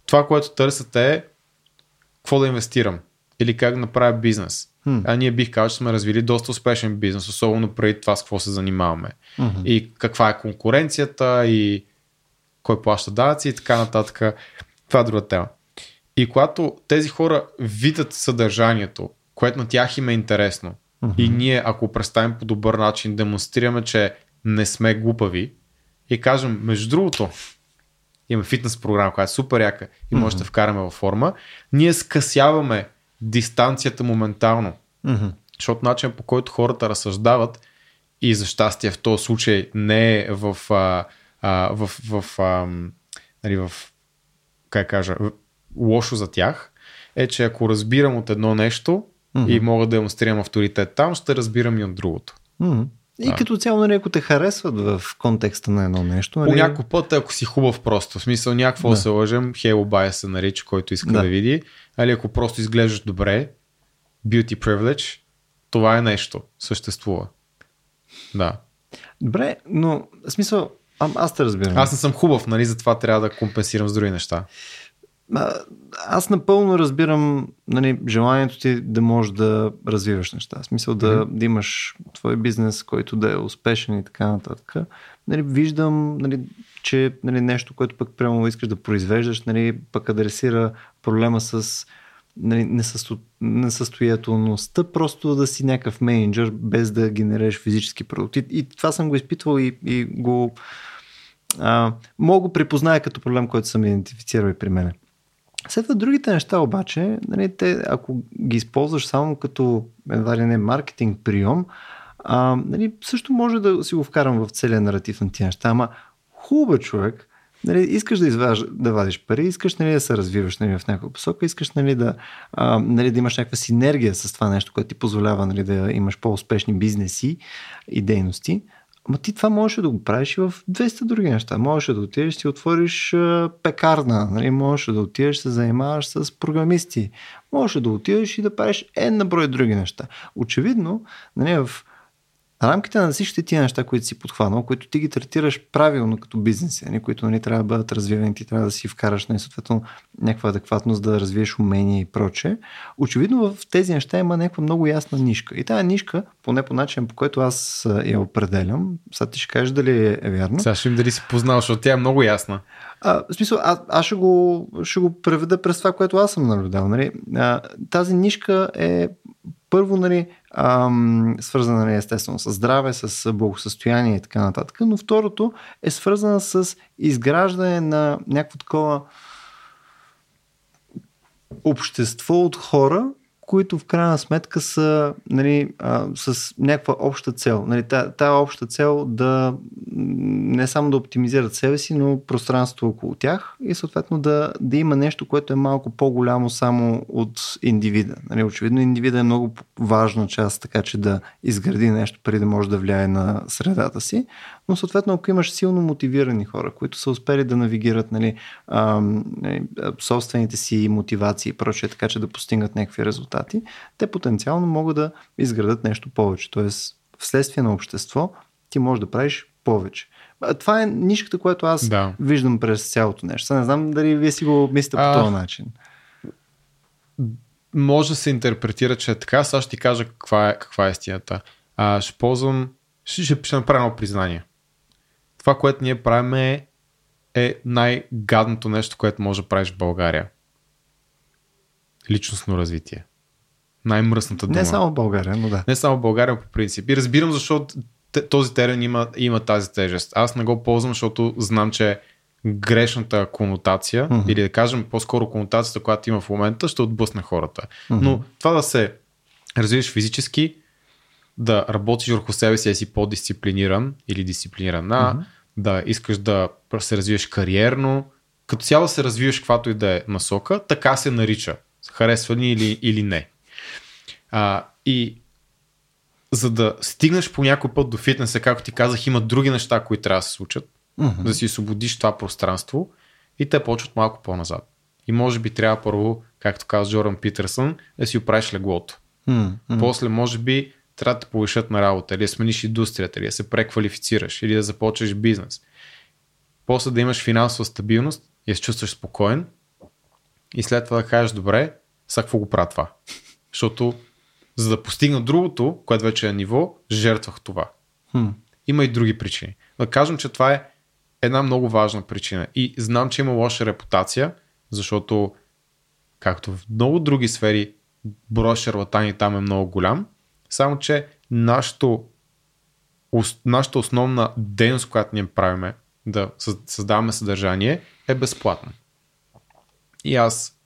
това, което търсят е какво да инвестирам или как да направя бизнес. Хм. А ние бих казал, че сме развили доста успешен бизнес, особено преди това с какво се занимаваме. Мгм. И каква е конкуренцията и кой плаща данъци и така нататък. Това е друга тема. И когато тези хора видят съдържанието, което на тях им е интересно, Мгм. и ние, ако представим по добър начин, демонстрираме, че не сме глупави и кажем, между другото, има фитнес програма, която е супер яка и може mm-hmm. да вкараме във форма, ние скъсяваме дистанцията моментално. Mm-hmm. Защото начин по който хората разсъждават и за щастие в този случай не е в, а, а, в, в, а, нали, в как кажа, лошо за тях, е, че ако разбирам от едно нещо mm-hmm. и мога да демонстрирам авторитет там, ще разбирам и от другото. Mm-hmm. И да. като цяло, нали, ако те харесват в контекста на едно нещо. Нали... По някакъв път, ако си хубав просто, в смисъл някакво да. се лъжем, Halo Bias се нарича, който иска да. да види, али ако просто изглеждаш добре, beauty privilege, това е нещо, съществува. Да. Добре, но в смисъл, а, аз те разбирам. Аз не съм хубав, нали, затова трябва да компенсирам с други неща. Аз напълно разбирам нали, желанието ти да можеш да развиваш неща. В смисъл да, mm-hmm. да имаш твой бизнес, който да е успешен и така нататък. Нали, виждам, нали, че нали, нещо, което пък прямо искаш да произвеждаш, нали, пък адресира проблема с нали, несъсто, несъстоятелността, просто да си някакъв менеджер, без да генерираш физически продукти. И това съм го изпитвал и, и го а, мога го припозная като проблем, който съм идентифицирал и при мене. След това другите неща обаче, нали, те, ако ги използваш само като едва ли не маркетинг прием, а, нали, също може да си го вкарам в целия наратив на тия неща, ама хубава човек, нали, искаш да, изваж, да вадиш пари, искаш нали, да се развиваш нали, в някаква посока, искаш нали, да, а, нали, да имаш някаква синергия с това нещо, което ти позволява нали, да имаш по-успешни бизнеси и дейности. Ама ти това можеш да го правиш и в 200 други неща. Можеш да отидеш, си отвориш пекарна, нали? можеш да отидеш, се занимаваш с програмисти, можеш да отидеш и да правиш една брой други неща. Очевидно, нали, в рамките на всичките тия неща, които си подхванал, които ти ги третираш правилно като бизнеси, нали, които нали, трябва да бъдат развивани, ти трябва да си вкараш нали, съответно някаква адекватност, да развиеш умения и проче. Очевидно в тези неща има някаква много ясна нишка. И тази нишка, поне по начин, по който аз я определям, сега ти ще кажеш дали е вярно. Сега ще им дали си познал, защото тя е много ясна. А, в смисъл, аз, аз ще, го, ще го преведа през това, което аз съм наблюдал. Нали? А, тази нишка е първо, нали, ам, свързана нали, естествено с здраве, с благосъстояние и така нататък, но второто е свързана с изграждане на някакво такова общество от хора, които в крайна сметка са нали, а, с някаква обща цел. Нали, тая, обща цел да не само да оптимизират себе си, но пространство около тях и съответно да, да има нещо, което е малко по-голямо само от индивида. Нали, очевидно индивида е много важна част, така че да изгради нещо преди да може да влияе на средата си, но съответно ако имаш силно мотивирани хора, които са успели да навигират нали, нали, собствените си мотивации и прочее, така че да постигнат някакви резултати, те потенциално могат да изградат нещо повече. Тоест, вследствие на общество, ти можеш да правиш повече. Това е нишката, която аз да. виждам през цялото нещо. Не знам дали вие си го мислите по този начин. Може да се интерпретира, че е така. Сега ще ти кажа каква е, каква е истината. А, ще ползвам, ще, ще, ще направя едно признание това, което ние правим е, е най-гадното нещо, което може да правиш в България. Личностно развитие. Най-мръсната дума. Не само в България, но да. Не само в България по принцип. И разбирам защо този терен има, има тази тежест. Аз не го ползвам, защото знам, че грешната конотация, mm-hmm. или да кажем по-скоро конотацията, която има в момента, ще отблъсне хората. Mm-hmm. Но това да се развиеш физически, да работиш върху себе си, да си по-дисциплиниран или дисциплинирана, mm-hmm. да искаш да се развиеш кариерно, като цяло се развиваш каквато и да е насока, така се нарича. Харесва ни или, или не. А, и за да стигнеш по някой път до фитнеса, както ти казах, има други неща, които трябва да се случат, mm-hmm. да си освободиш това пространство и те почват малко по-назад. И може би трябва първо, както каза Джоран Питерсън, да си оправиш леглото. Mm-hmm. После, може би, трябва да те повишат на работа, или да смениш индустрията, или да се преквалифицираш, или да започнеш бизнес. После да имаш финансова стабилност и да се чувстваш спокоен и след това да кажеш, добре, сега какво го правя това? Защото за да постигна другото, което вече е ниво, жертвах това. Хм. Има и други причини. Да кажем, че това е една много важна причина. И знам, че има лоша репутация, защото както в много други сфери, броя шарлатани там е много голям, само, че нашото, нашата основна дейност, която ние правиме да създаваме съдържание, е безплатно. И аз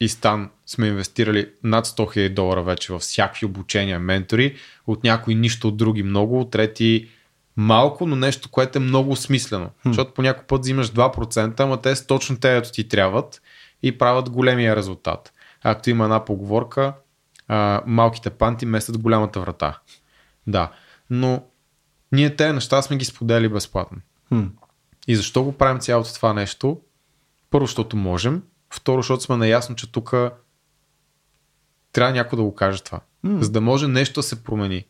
и Стан сме инвестирали над 100 000 долара вече в всякакви обучения, ментори, от някои нищо, от други много, от трети малко, но нещо, което е много смислено. Хм. Защото по някой път взимаш 2%, ама те точно те, ето ти трябват и правят големия резултат. Ако има една поговорка, а, малките панти местят голямата врата. Да, но ние тези неща сме ги сподели безплатно. Хм. И защо го правим цялото това нещо? Първо, защото можем. Второ, защото сме наясно, че тук трябва някой да го каже това. Mm. За да може нещо да се промени.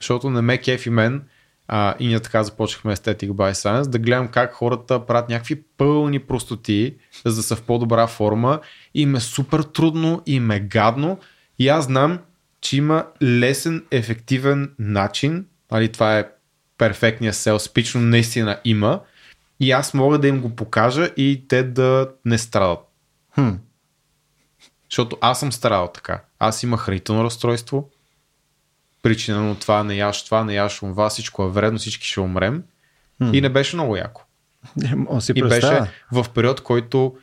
Защото не ме кефи мен а, и ние така започнахме Aesthetic by Science, да гледам как хората правят някакви пълни простоти, за да са в по-добра форма и им е супер трудно и им е гадно и аз знам, че има лесен, ефективен начин, нали, това е перфектния сел спич, но наистина има и аз мога да им го покажа и те да не страдат. Хм. Защото аз съм страдал така. Аз имах хранително разстройство, причина от това не яш това, не яш това, всичко е вредно, всички ще умрем. Хм. И не беше много яко. си и беше в период, който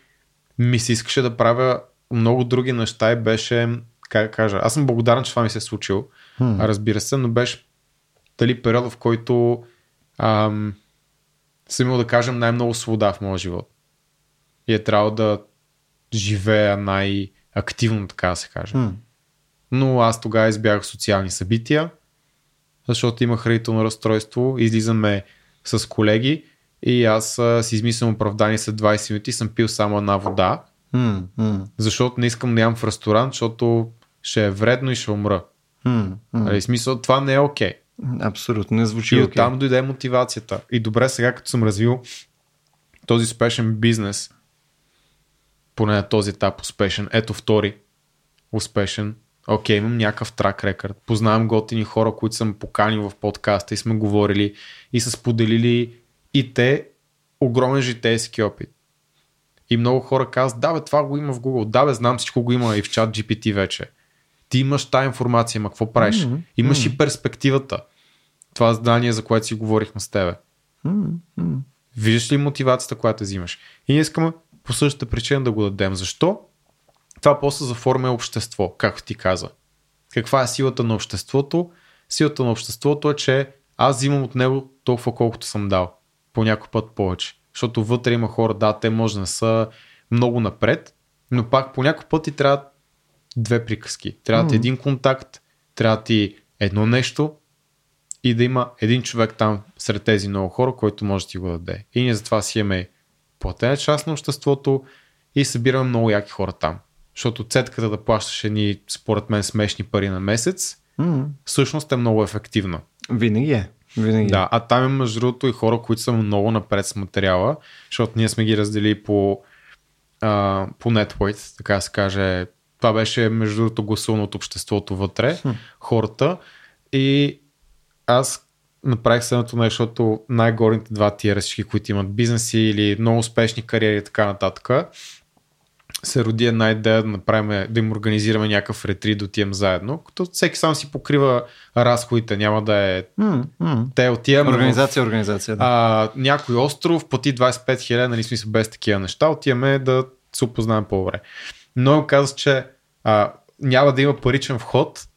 ми се искаше да правя много други неща и беше, как кажа, аз съм благодарен, че това ми се е случило, хм. разбира се, но беше дали период, в който ам, съм имал да кажем най-много свобода в моя живот. И е трябвало да живея най-активно, така да се каже. Mm. Но аз тогава избягах социални събития, защото имах хранително разстройство. Излизаме с колеги и аз а, си измислям оправдание след 20 минути съм пил само една вода, mm, mm. защото не искам да ям в ресторант, защото ще е вредно и ще умра. Mm, mm. смисъл, това не е окей. Okay. Абсолютно не звучи И оттам okay. дойде мотивацията. И добре, сега като съм развил този успешен бизнес, поне на този етап успешен, ето втори успешен, окей, имам някакъв трак рекорд, познавам готини хора, които съм поканил в подкаста и сме говорили и са споделили и те огромен житейски опит. И много хора казват, да бе, това го има в Google, да бе, знам всичко го има и в чат GPT вече. Ти имаш тази информация, ма какво правиш? Mm-hmm. Имаш mm-hmm. и перспективата. Това задание, за което си говорихме с тебе. Mm-hmm. Виждаш ли мотивацията, която взимаш? И ние искаме по същата причина да го дадем. Защо? Това после заформя общество, както ти каза. Каква е силата на обществото? Силата на обществото е, че аз взимам от него толкова колкото съм дал. По някой път повече. Защото вътре има хора, да, те може да не са много напред, но пак по някой път ти трябва две приказки. Трябва mm. един контакт, трябва ти едно нещо и да има един човек там сред тези много хора, който може да ти го даде. И ние затова си имаме платена част на обществото и събираме много яки хора там. Защото цетката да плащаш едни, според мен, смешни пари на месец, mm. всъщност е много ефективна. Винаги е. Винаги. Е. Да, а там има между другото и хора, които са много напред с материала, защото ние сме ги разделили по, а, по network, така се каже. Това беше между другото гласувано от обществото вътре, хм. хората. И аз направих следното нещо, защото най-горните два всички, които имат бизнеси или много успешни кариери и така нататък, се роди една идея да направим, да им организираме някакъв ретрит, да отидем заедно, като всеки сам си покрива разходите, няма да е... Mm, mm. Те отиваме Организация, в, организация, да. А, някой остров, плати 25 хиляди, нали смисъл без такива неща, отиваме да се опознаем по-добре. Но каза, че а, няма да има паричен вход,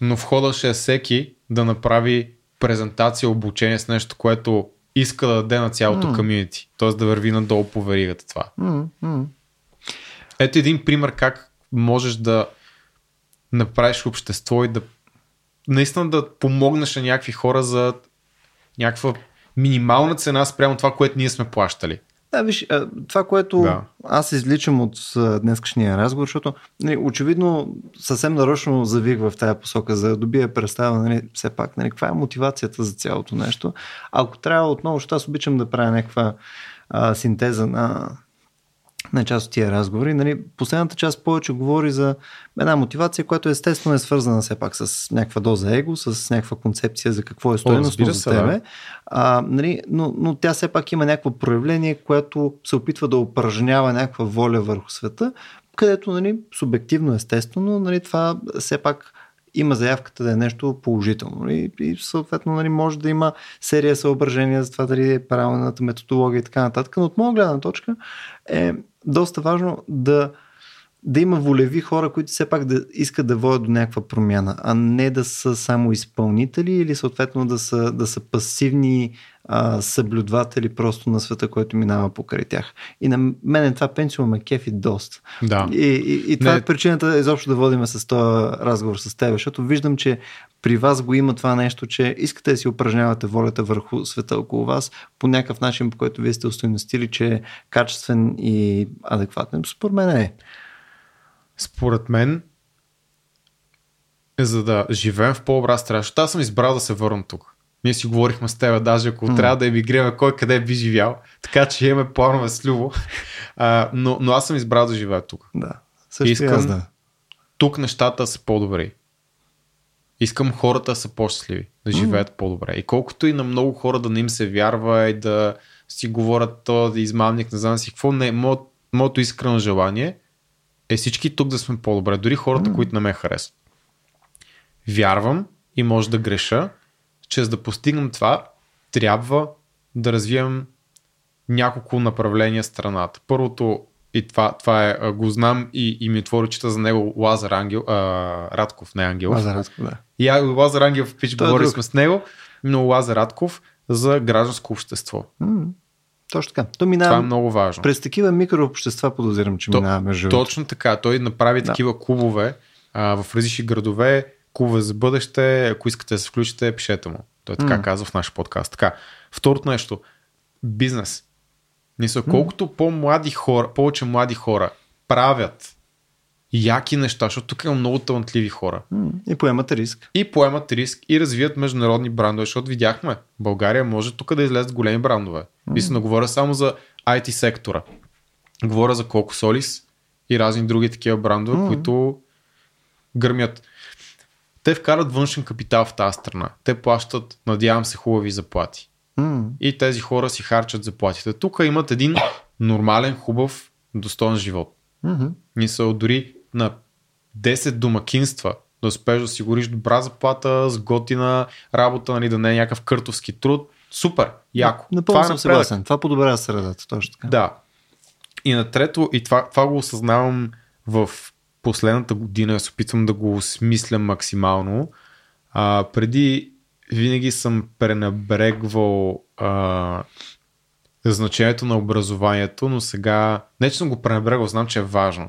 но входа ще е всеки да направи презентация, обучение с нещо, което иска да даде на цялото mm. комьюнити. Т.е. да върви надолу по веригата това. Mm, mm. Ето един пример как можеш да направиш общество и да наистина да помогнеш на някакви хора за някаква минимална цена спрямо това, което ние сме плащали. Да, виж, това, което да. аз изличам от днескашния разговор, защото нали, очевидно съвсем нарочно завих в тази посока, за да добия представа, нали, все пак, нали, каква е мотивацията за цялото нещо. Ако трябва отново, защото аз обичам да правя някаква а, синтеза на на част от тия разговори. Нали, последната част повече говори за една мотивация, която естествено е свързана все пак с някаква доза его, с някаква концепция за какво е стоеностно за тебе. Да. А, нали, но, но тя все пак има някакво проявление, което се опитва да упражнява някаква воля върху света, където нали, субективно, естествено, нали, това все пак има заявката да е нещо положително. Нали? И съответно нали, може да има серия съображения за това дали е правилната методология и така нататък. Но от моя гледна точка е доста важно да да има волеви хора, които все пак да искат да водят до някаква промяна, а не да са само изпълнители или съответно да са, да са пасивни а, съблюдватели просто на света, който минава покрай тях. И на мен това пенсио ме кефи доста. Да. И, и, и това не... е причината изобщо да водим с този разговор с теб, защото виждам, че при вас го има това нещо, че искате да си упражнявате волята върху света около вас по някакъв начин, по който вие сте устойностили, че е качествен и адекватен. Според мен е. Според мен, е за да живеем в по-добра страна, защото аз съм избрал да се върна тук. Ние си говорихме с теб, даже ако mm. трябва да емигрираме, кой къде би живял. Така че имаме планове с Любо. А, но, но аз съм избрал да живея тук. Да. Също Искам аз, да. тук нещата са по-добри. Искам хората да са по-щастливи, да живеят mm. по-добре. И колкото и на много хора да не им се вярва и да си говорят то, да измамник, не знам си какво, не, мо, моето искрено желание е всички тук да сме по-добре. Дори хората, mm. които не ме харесват. Вярвам и може да греша, че за да постигнем това, трябва да развием няколко направления страната. Първото, и това, това е, го знам и, и ми отвори чета за него Лазар Ангел, а, Радков, не Ангелов. Лазар Радков, да. И Лазар Ангелов, пич, говорили сме с него, но Лазар Радков за гражданско общество. М- точно така. То минава, Това е много важно. През такива микрообщества подозирам, че То, минава между Точно така. Той направи да. такива клубове а, в различни градове, клубове за бъдеще. Ако искате да се включите, пишете му. Той така mm. казва в нашия подкаст. Така. Второто нещо. Бизнес. Мисля, колкото по-млади хора, повече млади хора правят яки неща, защото тук има много талантливи хора. И поемат риск. И поемат риск и развият международни брандове, защото видяхме, България може тук да излезат големи брандове. Mm. Мисля, не говоря само за IT сектора. Говоря за Coco Solis и разни други такива брандове, mm. които гърмят. Те вкарат външен капитал в тази страна. Те плащат, надявам се, хубави заплати. Mm. И тези хора си харчат заплатите. Тук имат един нормален, хубав, достоен живот. Mm-hmm. Мисъл, дори на 10 домакинства да успееш да осигуриш добра заплата, с готина работа, нали, да не е някакъв къртовски труд. Супер, яко. Напълно това е съм съгласен. Това подобрява средата, точно така. Да. И на трето, и това, това го осъзнавам в последната година, се опитвам да го осмисля максимално. А, преди винаги съм пренебрегвал а, значението на образованието, но сега, не че съм го пренебрегвал, знам, че е важно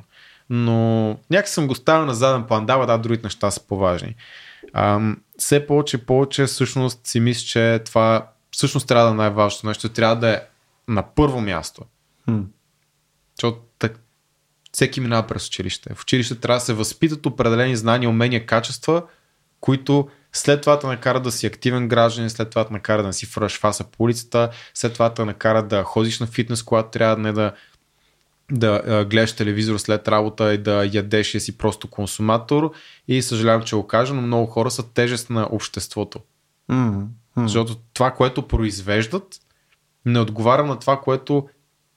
но някак съм го ставил на заден план. Дава, да, другите неща са по-важни. Ам, все повече и повече всъщност си мисля, че това всъщност трябва да е най-важното нещо. Трябва да е на първо място. Хм. Защото так, всеки минава през училище. В училище трябва да се възпитат определени знания, умения, качества, които след това те накарат да си активен гражданин, след това те накарат да не си фръш фаса по улицата, след това те накарат да ходиш на фитнес, когато трябва не да да гледаш телевизор след работа и да ядеш и си просто консуматор. И съжалявам, че го кажа, но много хора са тежест на обществото. Mm-hmm. Защото това, което произвеждат, не отговаря на това, което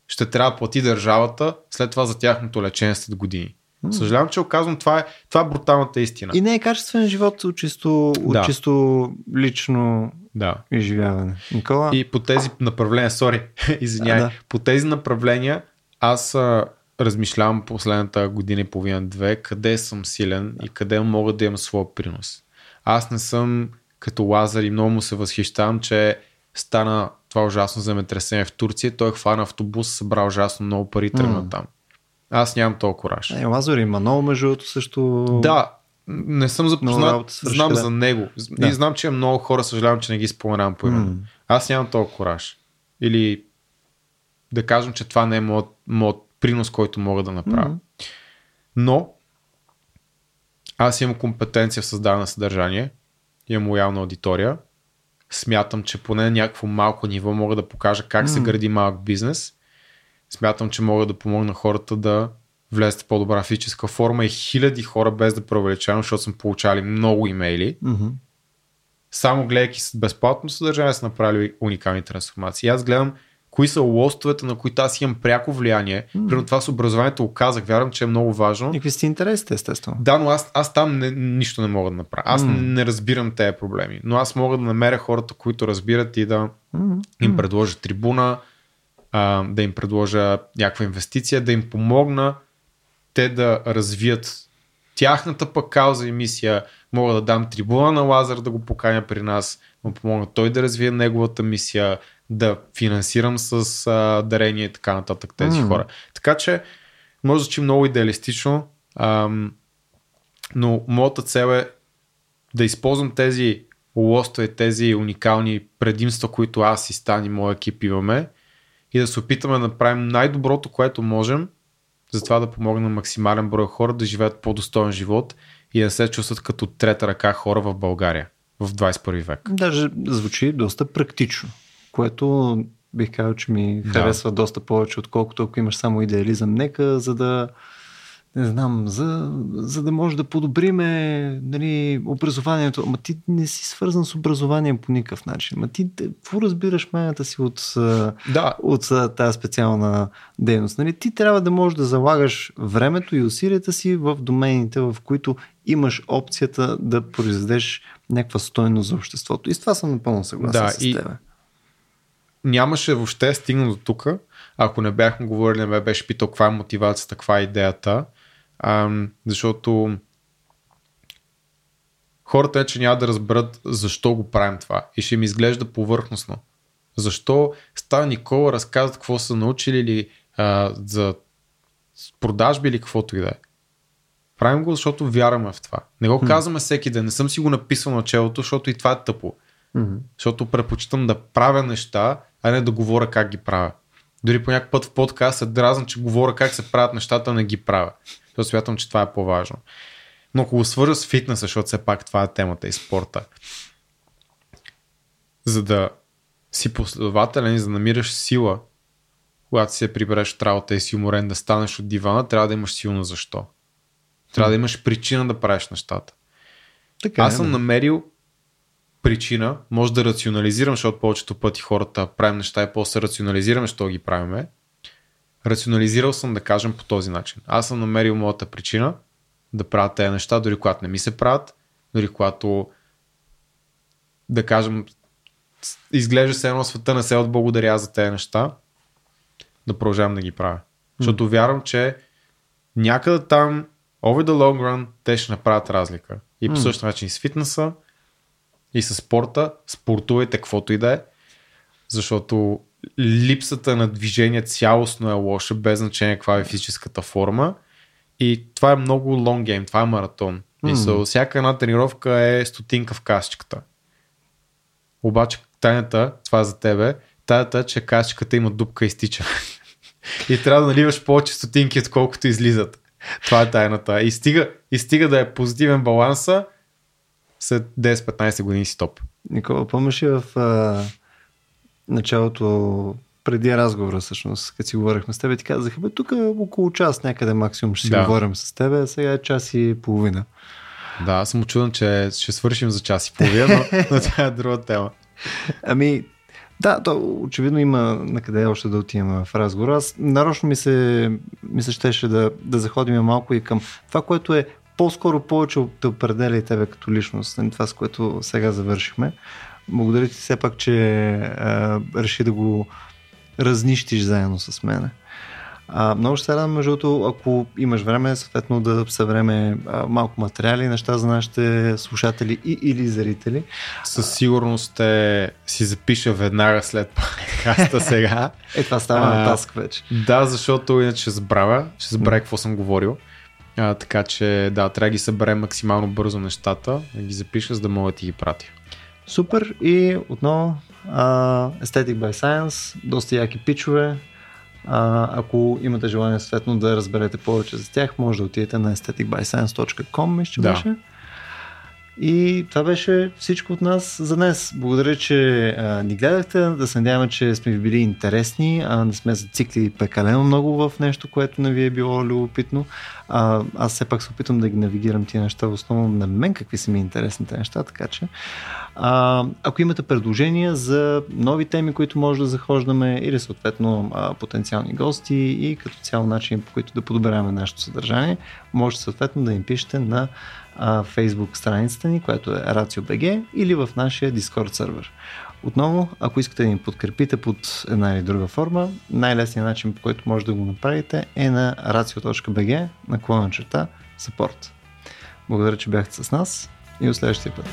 ще трябва да плати държавата след това за тяхното лечение след години. Mm. Съжалявам, че оказвам, това е, това е бруталната истина. И не е качествен живот от чисто, от Да. чисто лично Да. изживяване. Никола? И по тези направления, сори, извинявай, Да. по тези направления аз а, размишлявам последната година и половина-две, къде съм силен и къде мога да имам своя принос. Аз не съм като Лазар и много му се възхищавам, че стана това ужасно земетресение в Турция. Той хвана автобус, събра ужасно много пари и тръгна М. там. Аз нямам толкова кораж. Е, Лазар има много между другото също. Да, не съм запознат, знам да. за него. Да. И знам, че много хора, съжалявам, че не ги споменавам по име. М. Аз нямам толкова кораж. Или да кажем, че това не е моят, моят принос, който мога да направя. М. Но аз имам компетенция в създаване на съдържание, имам лоялна аудитория, смятам, че поне на някакво малко ниво мога да покажа как се М. гради малък бизнес. Смятам, че мога да помогна хората да влезат в по-добра физическа форма и хиляди хора, без да преувеличавам, защото съм получали много имейли, Мгм. само гледайки безплатно съдържание са направили уникални трансформации. Аз гледам кои са лостовете, на които аз имам пряко влияние. Mm. Примерно това с образованието го казах, вярвам, че е много важно. И какви сте интересите, естествено. Да, но аз, аз там не, нищо не мога да направя. Аз mm. не разбирам тези проблеми. Но аз мога да намеря хората, които разбират и да mm. им предложа трибуна, а, да им предложа някаква инвестиция, да им помогна те да развият тяхната пък кауза и мисия. Мога да дам трибуна на Лазар да го поканя при нас, му помогна той да развие неговата мисия, да финансирам с а, дарение и така нататък тези mm. хора. Така че, може да звучи много идеалистично, ам, но моята цел е да използвам тези лостове, тези уникални предимства, които аз и Стани, моят екип имаме и да се опитаме да направим най-доброто, което можем, за това да помогнем на максимален брой хора да живеят по-достоен живот и да се чувстват като трета ръка хора в България в 21 век. Даже звучи доста практично, което бих казал, че ми да. харесва доста повече, отколкото ако имаш само идеализъм. Нека, за да не знам, за, за да може да подобриме нали, образованието. Ама ти не си свързан с образование по никакъв начин. Ама ти какво разбираш майната си от, да. от тази специална дейност? Нали, ти трябва да можеш да залагаш времето и усилията си в домените, в които имаш опцията да произведеш някаква стойност за обществото. И с това съм напълно съгласен да, с и... Нямаше въобще стигна до тук, ако не бяхме говорили, не ме беше питал каква е мотивацията, каква е идеята а, защото хората вече няма да разберат защо го правим това и ще им изглежда повърхностно. Защо Става Никола разказват какво са научили или а, за продажби или каквото и да е. Правим го, защото вярваме в това. Не го казваме всеки ден. Не съм си го написал началото, защото и това е тъпо. Mm-hmm. Защото предпочитам да правя неща, а не да говоря как ги правя. Дори по някакъв път в подкаст се дразна, че говоря как се правят нещата, не ги правя. Защото смятам, че това е по-важно. Но ако го свържа с фитнеса, защото все пак това е темата и спорта, за да си последователен и за да намираш сила, когато се прибереш от работа и си уморен да станеш от дивана, трябва да имаш силно защо. Трябва да имаш причина да правиш нещата. Така Аз е, съм да. намерил причина, може да рационализирам, защото повечето пъти хората правим неща и после рационализираме, що ги правиме. Рационализирал съм да кажем по този начин. Аз съм намерил моята причина да правя тези неща, дори когато не ми се правят, дори когато да кажем изглежда се едно света не се отблагодаря за тези неща, да продължавам да ги правя. Защото вярвам, че някъде там, over the long run, те ще направят разлика. И по същия начин и с фитнеса, и с спорта, спортувайте каквото и да е, защото липсата на движение цялостно е лоша, без значение каква е физическата форма. И това е много лонг гейм, това е маратон. Mm. И so, всяка една тренировка е стотинка в касчиката. Обаче тайната, това е за тебе, тайната е, че касчиката има дупка и стича. и трябва да наливаш повече стотинки, отколкото излизат. Това е тайната. И стига, и стига да е позитивен баланса, след 10-15 години си топ. Никола, помниш ли в а, началото, преди разговора всъщност, като си говорихме с теб, ти казах, бе, тук около час някъде максимум ще си да. говорим с теб, сега е час и половина. Да, аз съм очуден, че ще свършим за час и половина, но, но това е друга тема. Ами, да, то очевидно има на къде още да отиваме в разговор. Аз нарочно ми се, ми се щеше да, да заходим малко и към това, което е по-скоро повече да определя и тебе като личност, нали, това с което сега завършихме. Благодаря ти все пак, че а, реши да го разнищиш заедно с мене. А, много ще се радвам, между другото, ако имаш време, съответно да събереме а, малко материали, неща за нашите слушатели и или зрители. Със сигурност ще си запиша веднага след подкаста сега. е, това става на таск вече. Да, защото иначе ще забравя, ще забравя какво съм говорил. А, така че да, трябва да ги съберем максимално бързо нещата, да ги запиша, за да мога да ти ги пратя. Супер и отново uh, Aesthetic by Science, доста яки пичове. Uh, ако имате желание съответно да разберете повече за тях, може да отидете на aestheticbyscience.com, че да. беше. И това беше всичко от нас за днес. Благодаря, че а, ни гледахте. Да се надяваме, че сме ви били интересни, а не сме зацикли прекалено много в нещо, което не ви е било любопитно. А, аз все пак се опитвам да ги навигирам тия неща, основно на мен какви са ми интересните неща, така че а, ако имате предложения за нови теми, които може да захождаме или съответно а, потенциални гости и като цяло начин по които да подобряваме нашето съдържание, може съответно да им пишете на а, Facebook страницата ни, която е RACIO.BG или в нашия Discord сервер. Отново, ако искате да ни подкрепите под една или друга форма, най-лесният начин по който може да го направите е на racio.bg на клона черта support. Благодаря, че бяхте с нас и до следващия път.